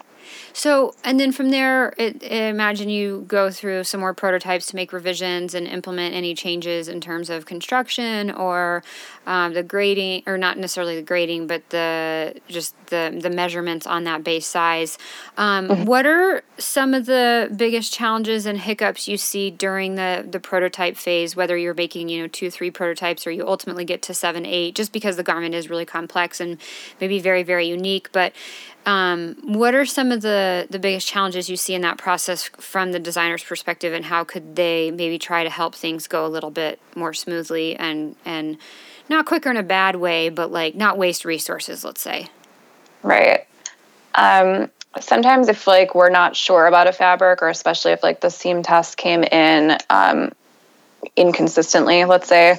So, and then from there, it, imagine you go through some more prototypes to make revisions and implement any changes in terms of construction or um, the grading, or not necessarily the grading, but the just the the measurements on that base size. Um, mm-hmm. What are some of the biggest challenges and hiccups you see during the the prototype phase? Whether you're making you know two, three prototypes, or you ultimately get to seven, eight, just because the garment is really complex and maybe very, very unique, but um, what are some of the, the biggest challenges you see in that process from the designer's perspective, and how could they maybe try to help things go a little bit more smoothly and and not quicker in a bad way, but like not waste resources, let's say. Right. Um, sometimes if like we're not sure about a fabric, or especially if like the seam test came in um, inconsistently, let's say,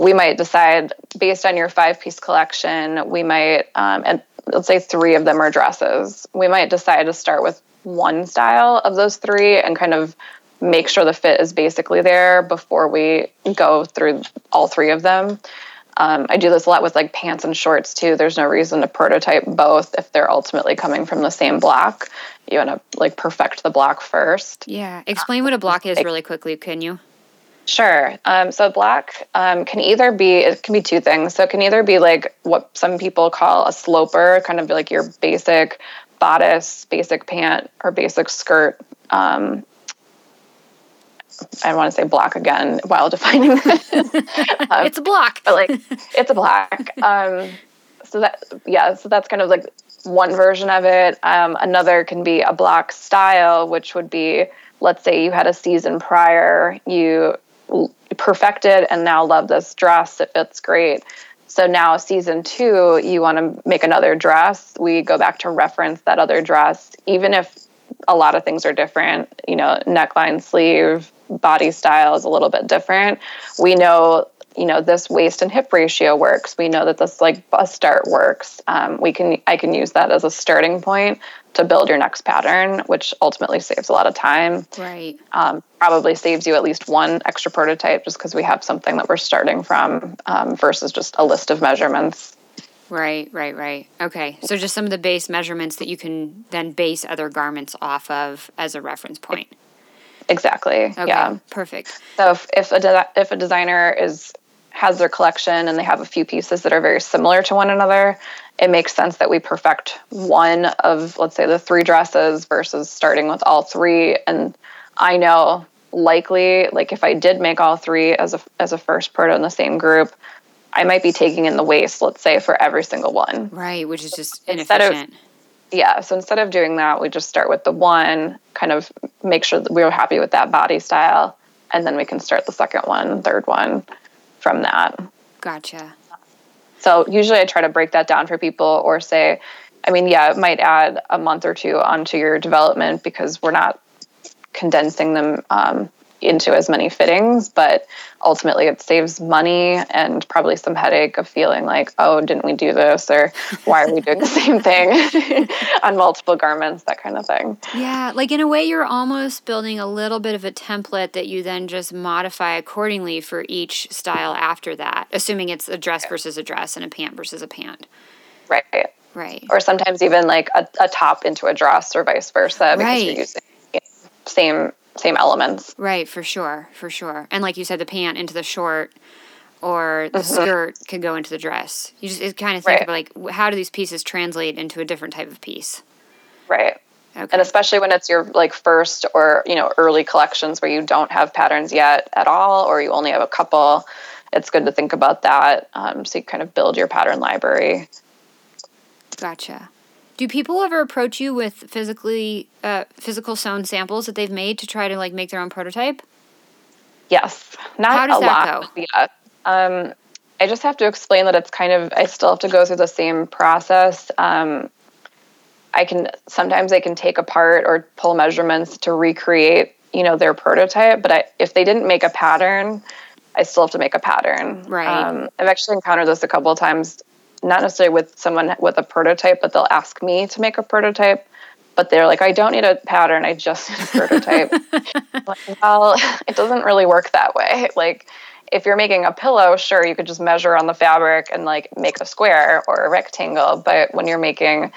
we might decide based on your five piece collection, we might um, and let's say three of them are dresses, we might decide to start with one style of those three and kind of make sure the fit is basically there before we go through all three of them. Um, I do this a lot with like pants and shorts too. There's no reason to prototype both if they're ultimately coming from the same block. You want to like perfect the block first. Yeah. Explain what a block is really quickly, can you? Sure. Um, so black um, can either be it can be two things. So it can either be like what some people call a sloper, kind of like your basic bodice, basic pant, or basic skirt. Um, I want to say black again while defining this. um, it's a block, but like it's a black. Um, so that yeah, so that's kind of like one version of it. Um, another can be a block style, which would be let's say you had a season prior, you perfected and now love this dress. It fits great. So now, season two, you want to make another dress. We go back to reference that other dress, even if a lot of things are different. You know, neckline, sleeve, body style is a little bit different. We know you know this waist and hip ratio works. We know that this like bust dart works. Um, we can i can use that as a starting point to build your next pattern which ultimately saves a lot of time. Right. Um, probably saves you at least one extra prototype just because we have something that we're starting from um, versus just a list of measurements. Right right right. Okay. So just some of the base measurements that you can then base other garments off of as a reference point. Exactly. Okay, yeah. Perfect. So if, if a de- if a designer is has their collection and they have a few pieces that are very similar to one another, it makes sense that we perfect one of, let's say, the three dresses versus starting with all three. And I know likely, like if I did make all three as a as a first proto in the same group, I might be taking in the waist, let's say, for every single one. Right, which is just inefficient. Of, yeah, so instead of doing that, we just start with the one, kind of make sure that we are happy with that body style, and then we can start the second one, third one, from that. Gotcha. So usually I try to break that down for people or say, I mean, yeah, it might add a month or two onto your development because we're not condensing them um, into as many fittings, but ultimately it saves money and probably some headache of feeling like, oh, didn't we do this? Or why are we doing the same thing on multiple garments? That kind of thing. Yeah, like in a way, you're almost building a little bit of a template that you then just modify accordingly for each style after that, assuming it's a dress versus a dress and a pant versus a pant. Right. Right. Or sometimes even like a, a top into a dress or vice versa because right. you're using same same elements. Right, for sure, for sure. And like you said, the pant into the short or the Mm-hmm. skirt could go into the dress. You just kind of think Right. of like how do these pieces translate into a different type of piece? Right. Okay. And especially when it's your like first or you know early collections where you don't have patterns yet at all, or you only have a couple, it's good to think about that. Um, so you kind of build your pattern library. Gotcha. Do people ever approach you with physically uh, physical sewn samples that they've made to try to like make their own prototype? Yes, not How does a that lot. Yeah. Um, I just have to explain that it's kind of I still have to go through the same process. Um, I can sometimes I can take apart or pull measurements to recreate, you know, their prototype. But I, if they didn't make a pattern, I still have to make a pattern. Right. Um, I've actually encountered this a couple of times, not necessarily with someone with a prototype, but they'll ask me to make a prototype. But they're like, I don't need a pattern. I just need a prototype. Like, well, it doesn't really work that way. Like, if you're making a pillow, sure, you could just measure on the fabric and like make a square or a rectangle. But when you're making,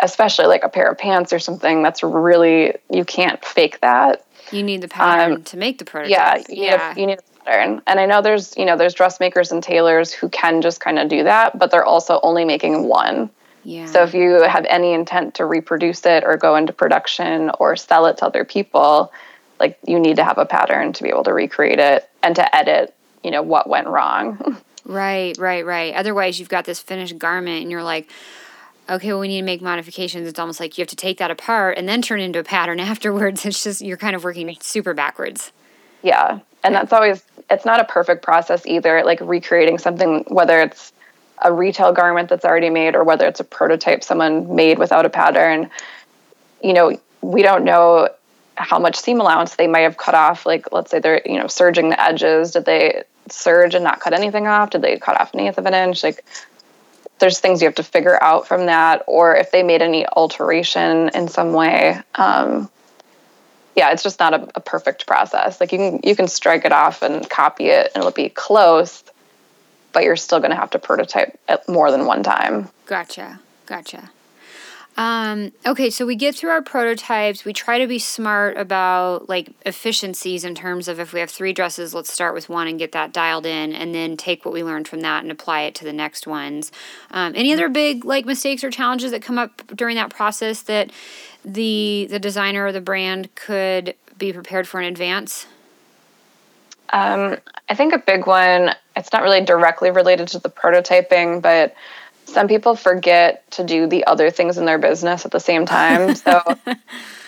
especially like a pair of pants or something, that's really, you can't fake that. You need the pattern to make the prototype. Um, Yeah, you need, A, you need a pattern. And I know there's, you know, there's dressmakers and tailors who can just kind of do that, but they're also only making one. yeah. So if you have any intent to reproduce it or go into production or sell it to other people, like you need to have a pattern to be able to recreate it and to edit, you know, what went wrong. Right, right, right. Otherwise, you've got this finished garment and you're like, okay, well, we need to make modifications. It's almost like you have to take that apart and then turn it into a pattern afterwards. It's just, you're kind of working super backwards. yeah. And that's always it's not a perfect process either, like recreating something whether it's a retail garment that's already made or whether it's a prototype someone made without a pattern. You know, we don't know how much seam allowance they might have cut off. Like, let's say they're, you know, serging the edges. Did they serge and not cut anything off? Did they cut off an eighth of an inch? Like, there's things you have to figure out from that. Or if they made any alteration in some way. Um, yeah, it's just not a, a perfect process. Like, you can you can strike it off and copy it, and it'll be close, but you're still going to have to prototype it more than one time. Gotcha, gotcha. Um, okay, so we get through our prototypes. We try to be smart about like efficiencies in terms of if we have three dresses, let's start with one and get that dialed in, and then take what we learned from that and apply it to the next ones. Um, any other big like mistakes or challenges that come up during that process that the the designer or the brand could be prepared for in advance? Um, I think a big one, it's not really directly related to the prototyping, but some people forget to do the other things in their business at the same time. So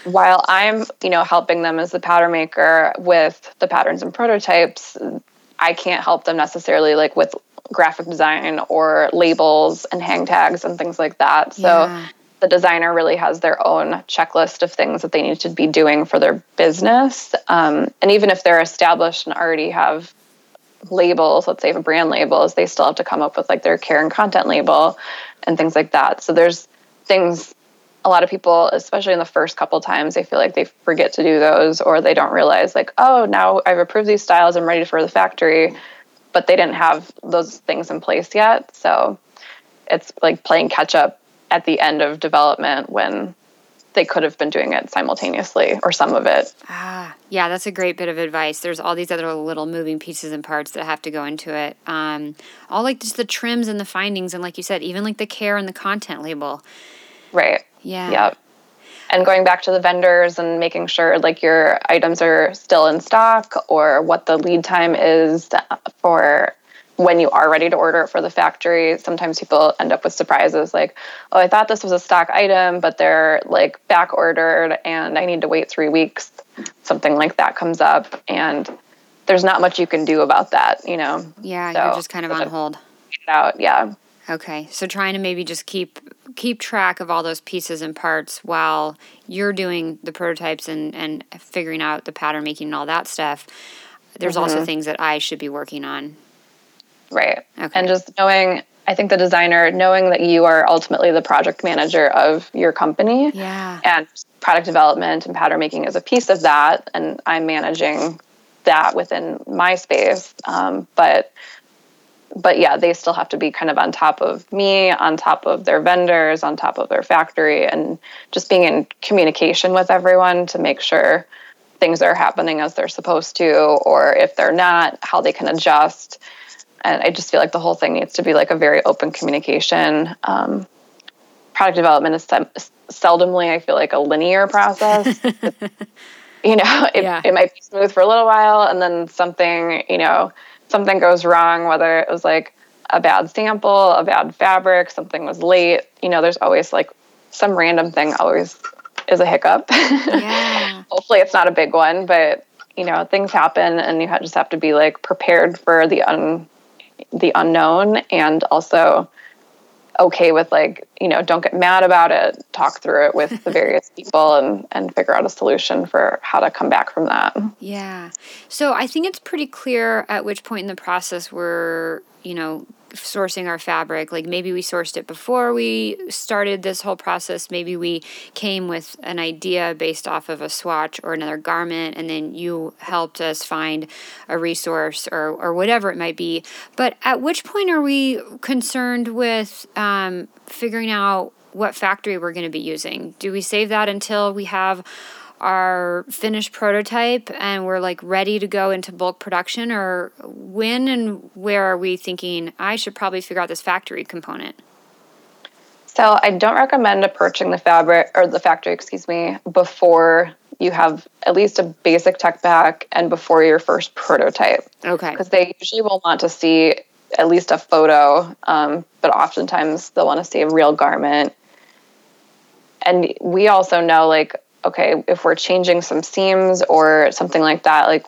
while I'm, you know, helping them as the pattern maker with the patterns and prototypes, I can't help them necessarily like with graphic design or labels and hang tags and things like that. So Yeah. The designer really has their own checklist of things that they need to be doing for their business. Um, and even if they're established and already have labels, let's say brand labels, they still have to come up with like their care and content label and things like that. So there's things a lot of people, especially in the first couple times, they feel like they forget to do those or they don't realize like, oh, now I've approved these styles, I'm ready for the factory, but they didn't have those things in place yet. So it's like playing catch up at the end of development when they could have been doing it simultaneously or some of it. Ah, yeah, that's a great bit of advice. There's all these other little moving pieces and parts that have to go into it. Um, all like just the trims and the findings, and like you said, even like the care and the content label. Right. Yeah. Yep. And going back to the vendors and making sure like your items are still in stock or what the lead time is for when you are ready to order it for the factory. Sometimes people end up with surprises like, oh, I thought this was a stock item, but they're like back ordered and I need to wait three weeks. Something like that comes up. And there's not much you can do about that, you know? Yeah, So- you're just kind of on hold. Out. Yeah. Okay, so trying to maybe just keep keep track of all those pieces and parts while you're doing the prototypes and and figuring out the pattern making and all that stuff. There's also mm-hmm. things that I should be working on. Right. Okay. And just knowing, I think the designer, knowing that you are ultimately the project manager of your company Yeah. and product development and pattern making is a piece of that. And I'm managing that within my space. Um, but but yeah, they still have to be kind of on top of me, on top of their vendors, on top of their factory, and just being in communication with everyone to make sure things are happening as they're supposed to, or if they're not, how they can adjust. And I just feel like the whole thing needs to be like a very open communication. Um, product development is sem- seldomly, I feel like, a linear process. you know, it, yeah. it might be smooth for a little while, and then something, you know, something goes wrong, whether it was like a bad sample, a bad fabric, something was late. You know, there's always like some random thing always is a hiccup. Yeah. Hopefully, it's not a big one, but you know, things happen, and you just have to be like prepared for the un the unknown, and also okay with like you know don't get mad about it talk through it with the various people and and figure out a solution for how to come back from that. Yeah. So i think it's pretty clear at which point in the process we're you know sourcing our fabric. Like maybe we sourced it before we started this whole process. Maybe we came with an idea based off of a swatch or another garment, and then you helped us find a resource or, or whatever it might be. But at which point are we concerned with um, figuring out what factory we're going to be using? Do we save that until we have our finished prototype and we're like ready to go into bulk production or when and where are we thinking I should probably figure out this factory component? So I don't recommend approaching the fabric or the factory, excuse me, before you have at least a basic tech pack and before your first prototype. Okay. Because they usually will want to see at least a photo, um, but oftentimes they'll want to see a real garment. And we also know, like, okay, if we're changing some seams or something like that, like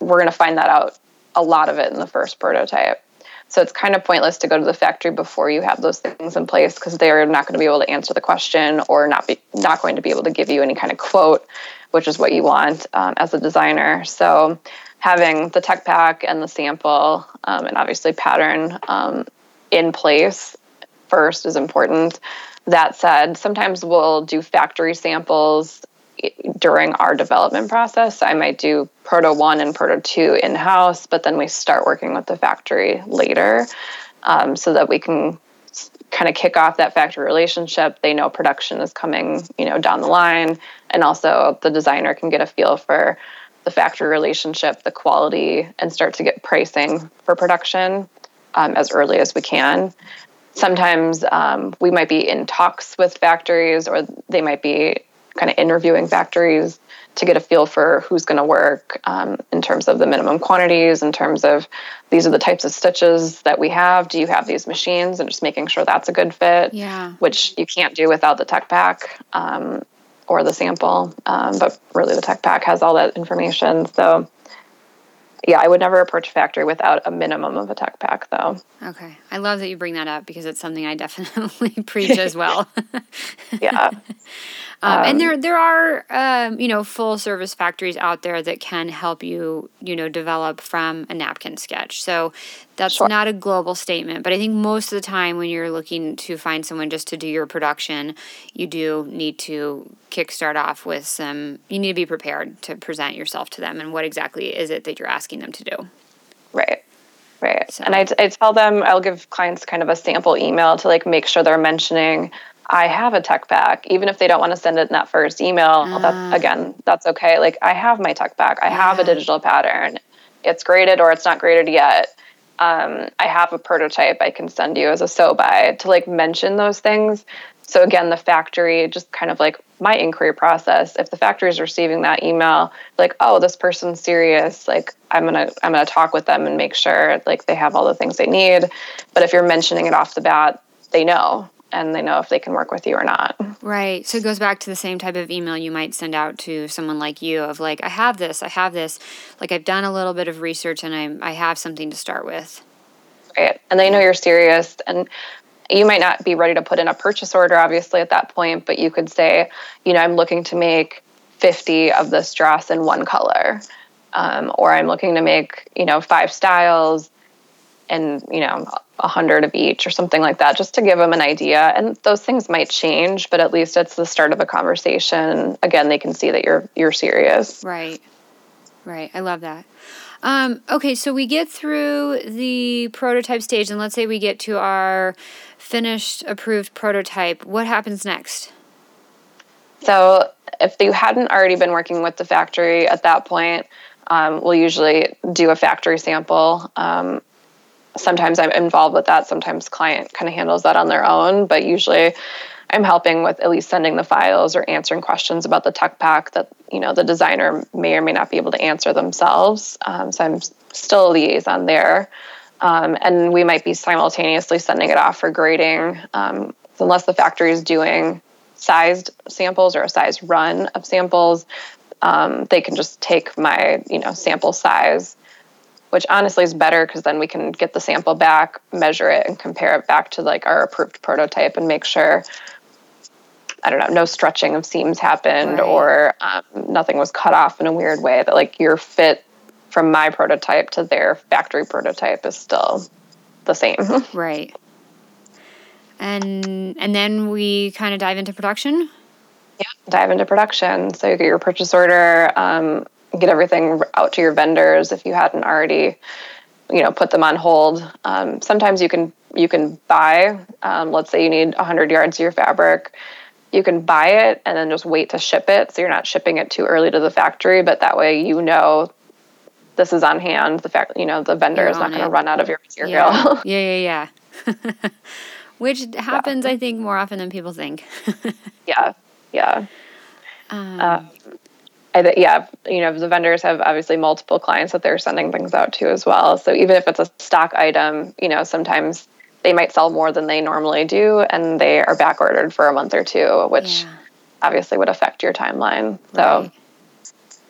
we're going to find that out a lot of it in the first prototype. So it's kind of pointless to go to the factory before you have those things in place because they're not going to be able to answer the question or not be not going to be able to give you any kind of quote, which is what you want um, as a designer. So having the tech pack and the sample um, and obviously pattern um, in place first is important. That said, sometimes we'll do factory samples during our development process. I might do Proto 1 and Proto 2 in house, but then we start working with the factory later um, so that we can kind of kick off that factory relationship. They know production is coming, you know, down the line, and also the designer can get a feel for the factory relationship, the quality, and start to get pricing for production um, as early as we can. Sometimes um, we might be in talks with factories, or they might be kind of interviewing factories to get a feel for who's going to work um, in terms of the minimum quantities, in terms of these are the types of stitches that we have. Do you have these machines? And just making sure that's a good fit. Yeah. Which you can't do without the tech pack um, or the sample. Um, but really, the tech pack has all that information. So yeah, I would never approach a factory without a minimum of a tech pack, though. Okay, I love that you bring that up because it's something I definitely preach as well. yeah, um, and there there are um, you know full service factories out there that can help you you know develop from a napkin sketch. So that's sure. not a global statement, but I think most of the time when you're looking to find someone just to do your production, you do need to kickstart off with some. You need to be prepared to present yourself to them and what exactly is it that you're asking them to do. Right. Right. So. And I, I tell them, I'll give clients kind of a sample email to like make sure they're mentioning I have a tech pack, even if they don't want to send it in that first email. Uh, that, ah. again, that's okay. Like I have my tech pack. I yeah. have a digital pattern. It's graded or it's not graded yet. Um, I have a prototype I can send you as a sew by to like mention those things. So again, the factory just kind of like my inquiry process. If the factory is receiving that email, like, oh, this person's serious, like I'm gonna I'm gonna talk with them and make sure like they have all the things they need. But if you're mentioning it off the bat, they know and they know if they can work with you or not. Right. So it goes back to the same type of email you might send out to someone like you of like, I have this, I have this. Like I've done a little bit of research and I'm, I have something to start with. Right. And they know you're serious and you might not be ready to put in a purchase order obviously at that point, but you could say, you know, I'm looking to make 50 of this dress in one color. Um, or I'm looking to make, you know, five styles and you know a hundred of each or something like that just to give them an idea. And those things might change but at least it's the start of a conversation. Again they can see that you're you're serious. Right. Right. I love that. Um, okay so we get through the prototype stage and let's say we get to our finished approved prototype. What happens next? So if you hadn't already been working with the factory at that point um, we'll usually do a factory sample. Um, sometimes I'm involved with that. Sometimes client kind of handles that on their own, but usually I'm helping with at least sending the files or answering questions about the tech pack that you know the designer may or may not be able to answer themselves. Um, so I'm still a liaison there, um, and we might be simultaneously sending it off for grading, um, unless the factory is doing sized samples or a size run of samples. Um, they can just take my you know sample size which honestly is better because then we can get the sample back, measure it, and compare it back to like our approved prototype and make sure I don't know, no stretching of seams happened right. or um, nothing was cut off in a weird way. That like your fit from my prototype to their factory prototype is still the same. Right. And and then we kind of dive into production. Yeah, dive into production. So you get your purchase order, um, get everything out to your vendors if you hadn't already, you know, put them on hold. Um, sometimes you can you can buy. Um, let's say you need 100 yards of your fabric you can buy it and then just wait to ship it so you're not shipping it too early to the factory but that way you know this is on hand the fact you know the vendor you're is not going to run out of your material yeah yeah yeah, yeah. which happens yeah. i think more often than people think yeah yeah um, uh, I, yeah, you know, the vendors have obviously multiple clients that they're sending things out to as well. So even if it's a stock item, you know, sometimes they might sell more than they normally do and they are back ordered for a month or two which yeah. obviously would affect your timeline so right.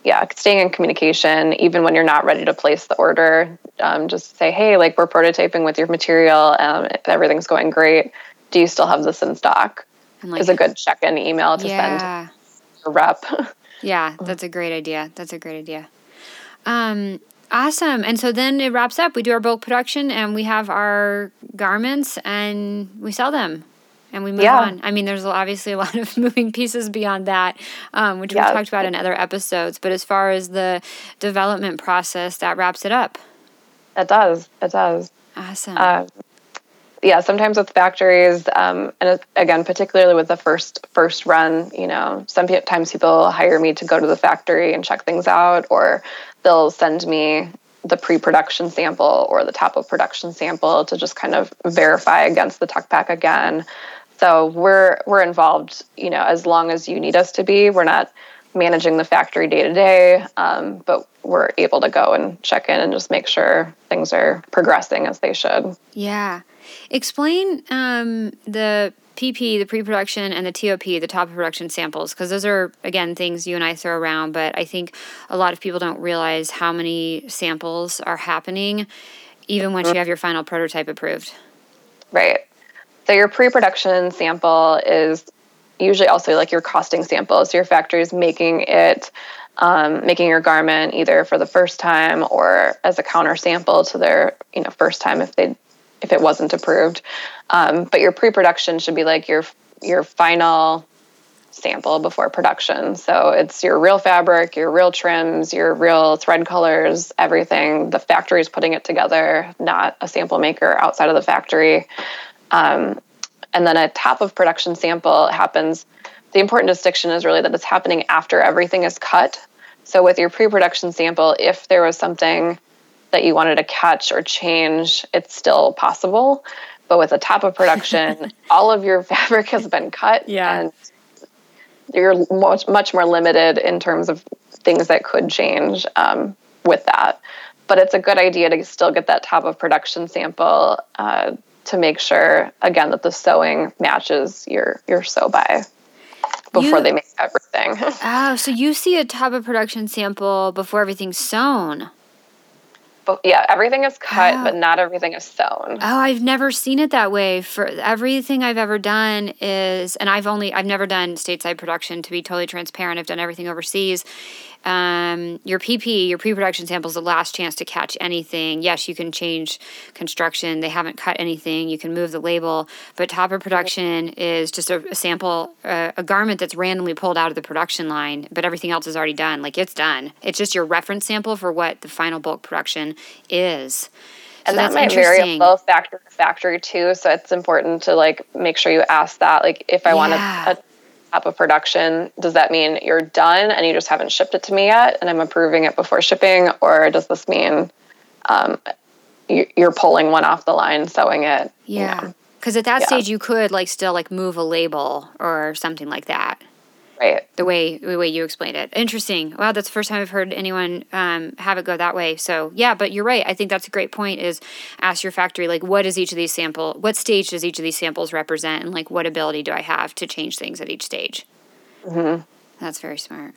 yeah staying in communication even when you're not ready to place the order um, just say hey like we're prototyping with your material um, everything's going great do you still have this in stock like, is a good check-in email to yeah. send a rep yeah that's a great idea that's a great idea um, Awesome. And so then it wraps up. We do our bulk production and we have our garments and we sell them and we move yeah. on. I mean, there's obviously a lot of moving pieces beyond that, um, which yeah. we talked about in other episodes. But as far as the development process, that wraps it up. It does. It does. Awesome. Um, yeah, sometimes with factories, um, and again, particularly with the first first run, you know, sometimes people hire me to go to the factory and check things out, or they'll send me the pre-production sample or the top of production sample to just kind of verify against the tech pack again. So we're we're involved, you know, as long as you need us to be. We're not managing the factory day to day, um, but we're able to go and check in and just make sure things are progressing as they should. Yeah. Explain um, the PP, the pre production, and the TOP, the top of production samples, because those are, again, things you and I throw around, but I think a lot of people don't realize how many samples are happening even once you have your final prototype approved. Right. So your pre production sample is usually also like your costing sample. So your factory is making it. Um, making your garment either for the first time or as a counter sample to their you know first time if they if it wasn't approved. Um, but your pre-production should be like your your final sample before production. So it's your real fabric, your real trims, your real thread colors, everything. The factory is putting it together, not a sample maker outside of the factory. Um, and then a top of production sample happens. The important distinction is really that it's happening after everything is cut. So with your pre-production sample, if there was something that you wanted to catch or change, it's still possible. But with a top of production, all of your fabric has been cut. Yeah. And you're much, much more limited in terms of things that could change um, with that. But it's a good idea to still get that top of production sample uh, to make sure, again, that the sewing matches your your sew by before you, they make everything. oh, so you see a top of production sample before everything's sewn yeah, everything is cut, but not everything is sewn. Oh, I've never seen it that way. For everything I've ever done is, and I've only, I've never done stateside production to be totally transparent. I've done everything overseas, um, your PP, your pre-production sample is the last chance to catch anything. Yes, you can change construction. They haven't cut anything. You can move the label, but top of production is just a, a sample, uh, a garment that's randomly pulled out of the production line, but everything else is already done. Like it's done. It's just your reference sample for what the final bulk production is. And that might vary both factory to factory too. So it's important to like make sure you ask that. Like if I yeah. want a, a up of production, does that mean you're done and you just haven't shipped it to me yet and I'm approving it before shipping? Or does this mean um, you're pulling one off the line, sewing it. Yeah. Because at that Yeah. stage, you could like still like move a label or something like that. Right. The way the way you explained it, interesting. Wow, that's the first time I've heard anyone um, have it go that way. So yeah, but you're right. I think that's a great point. Is ask your factory like, what is each of these sample, what stage does each of these samples represent, and like, what ability do I have to change things at each stage? Mm-hmm. That's very smart.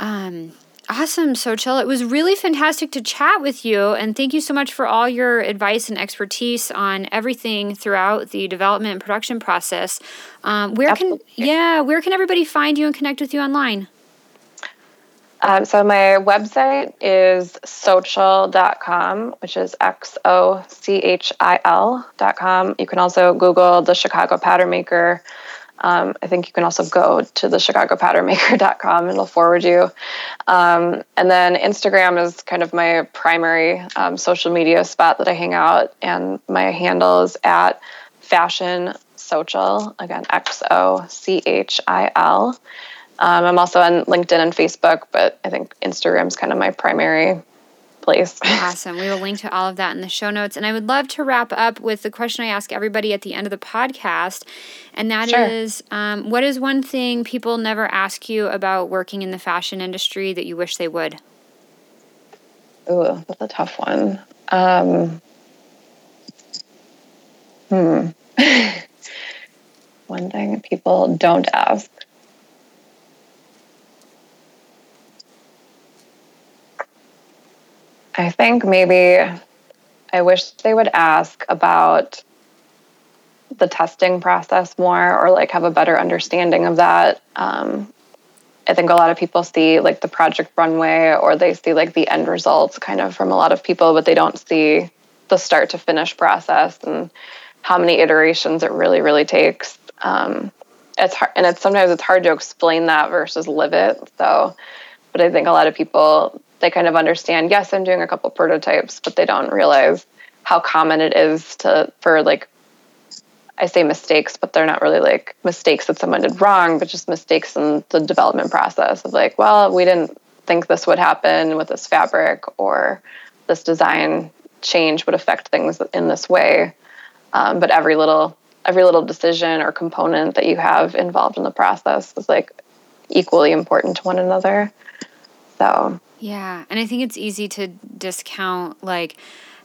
Um, awesome, Xochil. It was really fantastic to chat with you, and thank you so much for all your advice and expertise on everything throughout the development and production process. Um, where Absolutely. can yeah, where can everybody find you and connect with you online? Um, so my website is xochil.com, which is X O C H I L.com. You can also Google the Chicago Pattern Maker. Um, I think you can also go to the chicagopatternmaker.com and it'll forward you. Um, and then Instagram is kind of my primary um, social media spot that I hang out, and my handle is at fashion Xochil again, X O C H I L. Um, I'm also on LinkedIn and Facebook, but I think Instagram's kind of my primary place. Awesome. We will link to all of that in the show notes. And I would love to wrap up with the question I ask everybody at the end of the podcast. And that is, Sure. um, what is one thing people never ask you about working in the fashion industry that you wish they would? Ooh, that's a tough one. Um, hmm. one thing people don't ask. I think maybe I wish they would ask about the testing process more or like have a better understanding of that. Um, I think a lot of people see like the project runway or they see like the end results kind of from a lot of people, but they don't see the start to finish process and how many iterations it really, really takes. Um, it's hard, and it's sometimes it's hard to explain that versus live it. So, but I think a lot of people they kind of understand. Yes, I'm doing a couple prototypes, but they don't realize how common it is to for like I say mistakes, but they're not really like mistakes that someone did wrong, but just mistakes in the development process of like, well, we didn't think this would happen with this fabric or this design change would affect things in this way. Um, but every little every little decision or component that you have involved in the process is like equally important to one another. So Yeah, and I think it's easy to discount like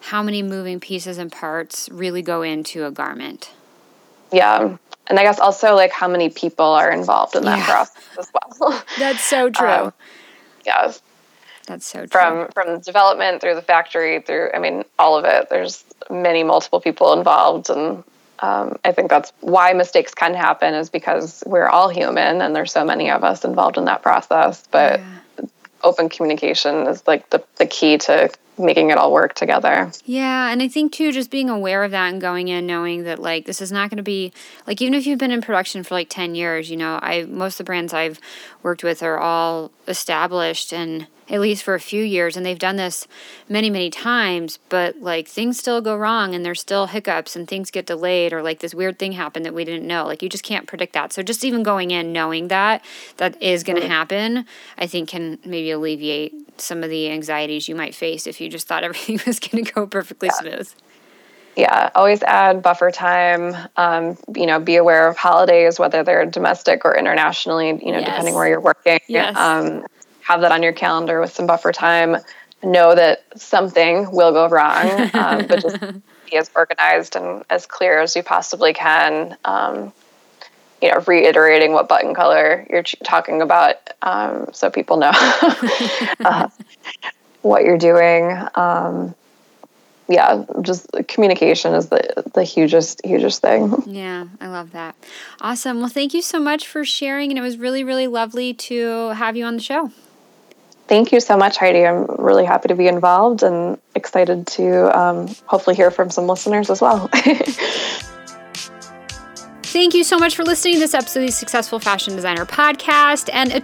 how many moving pieces and parts really go into a garment. yeah. And I guess also like how many people are involved in that Yeah. process as well. That's so true. Um, yeah. That's so true. from from the development through the factory through i mean all of it there's many multiple people involved and um, i think that's why mistakes can happen is because we're all human and there's so many of us involved in that process but Yeah. Open communication is like the, the key to making it all work together. Yeah, and I think too, just being aware of that and going in knowing that like this is not going to be like even if you've been in production for like ten years, you know, I most of the brands I've worked with are all established and at least for a few years, and they've done this many many times. But like things still go wrong, and there's still hiccups, and things get delayed, or like this weird thing happened that we didn't know. Like you just can't predict that. So just even going in knowing that that is going to happen, I think can maybe alleviate some of the anxieties you might face if you just thought everything was going to go perfectly smooth. yeah always add buffer time um, you know be aware of holidays whether they're domestic or internationally you know Yes. depending where you're working Yes. um, have that on your calendar with some buffer time know that something will go wrong um, but just be as organized and as clear as you possibly can um, you know reiterating what button color you're ch- talking about um, so people know uh, what you're doing um, yeah, just communication is the the hugest hugest thing. Yeah, I love that. Awesome. Well, thank you so much for sharing, and it was really, really lovely to have you on the show. Thank you so much, Heidi. I'm really happy to be involved and excited to um, hopefully hear from some listeners as well. Thank you so much for listening to this episode of the Successful Fashion Designer podcast. And uh,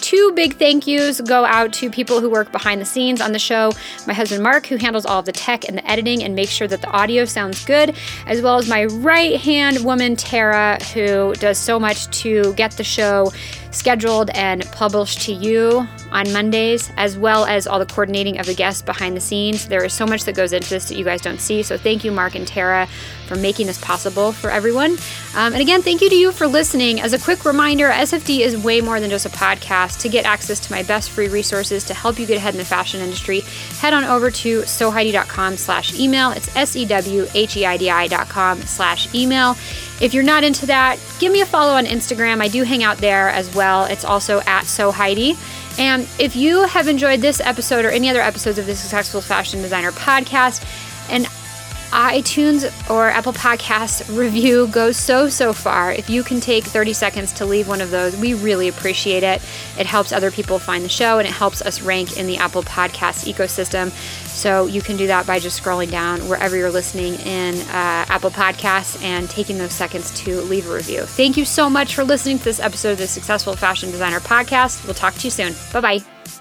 two big thank yous go out to people who work behind the scenes on the show. My husband, Mark, who handles all of the tech and the editing and makes sure that the audio sounds good, as well as my right hand woman, Tara, who does so much to get the show scheduled and published to you on Mondays, as well as all the coordinating of the guests behind the scenes. There is so much that goes into this that you guys don't see. So thank you, Mark and Tara, for making this possible for everyone. Um, and again, thank you to you for listening. As a quick reminder, SFD is way more than just a podcast. To get access to my best free resources to help you get ahead in the fashion industry, head on over to sewheidi.com slash email. It's S-E-W-H-E-I-D-I dot com slash email. If you're not into that, give me a follow on Instagram. I do hang out there as well. It's also at Sew Heidi. And if you have enjoyed this episode or any other episodes of the Successful Fashion Designer podcast, and iTunes or Apple Podcast review goes so, so far. If you can take 30 seconds to leave one of those, we really appreciate it. It helps other people find the show and it helps us rank in the Apple Podcast ecosystem. So you can do that by just scrolling down wherever you're listening in uh, Apple Podcasts and taking those seconds to leave a review. Thank you so much for listening to this episode of the Successful Fashion Designer Podcast. We'll talk to you soon. Bye bye.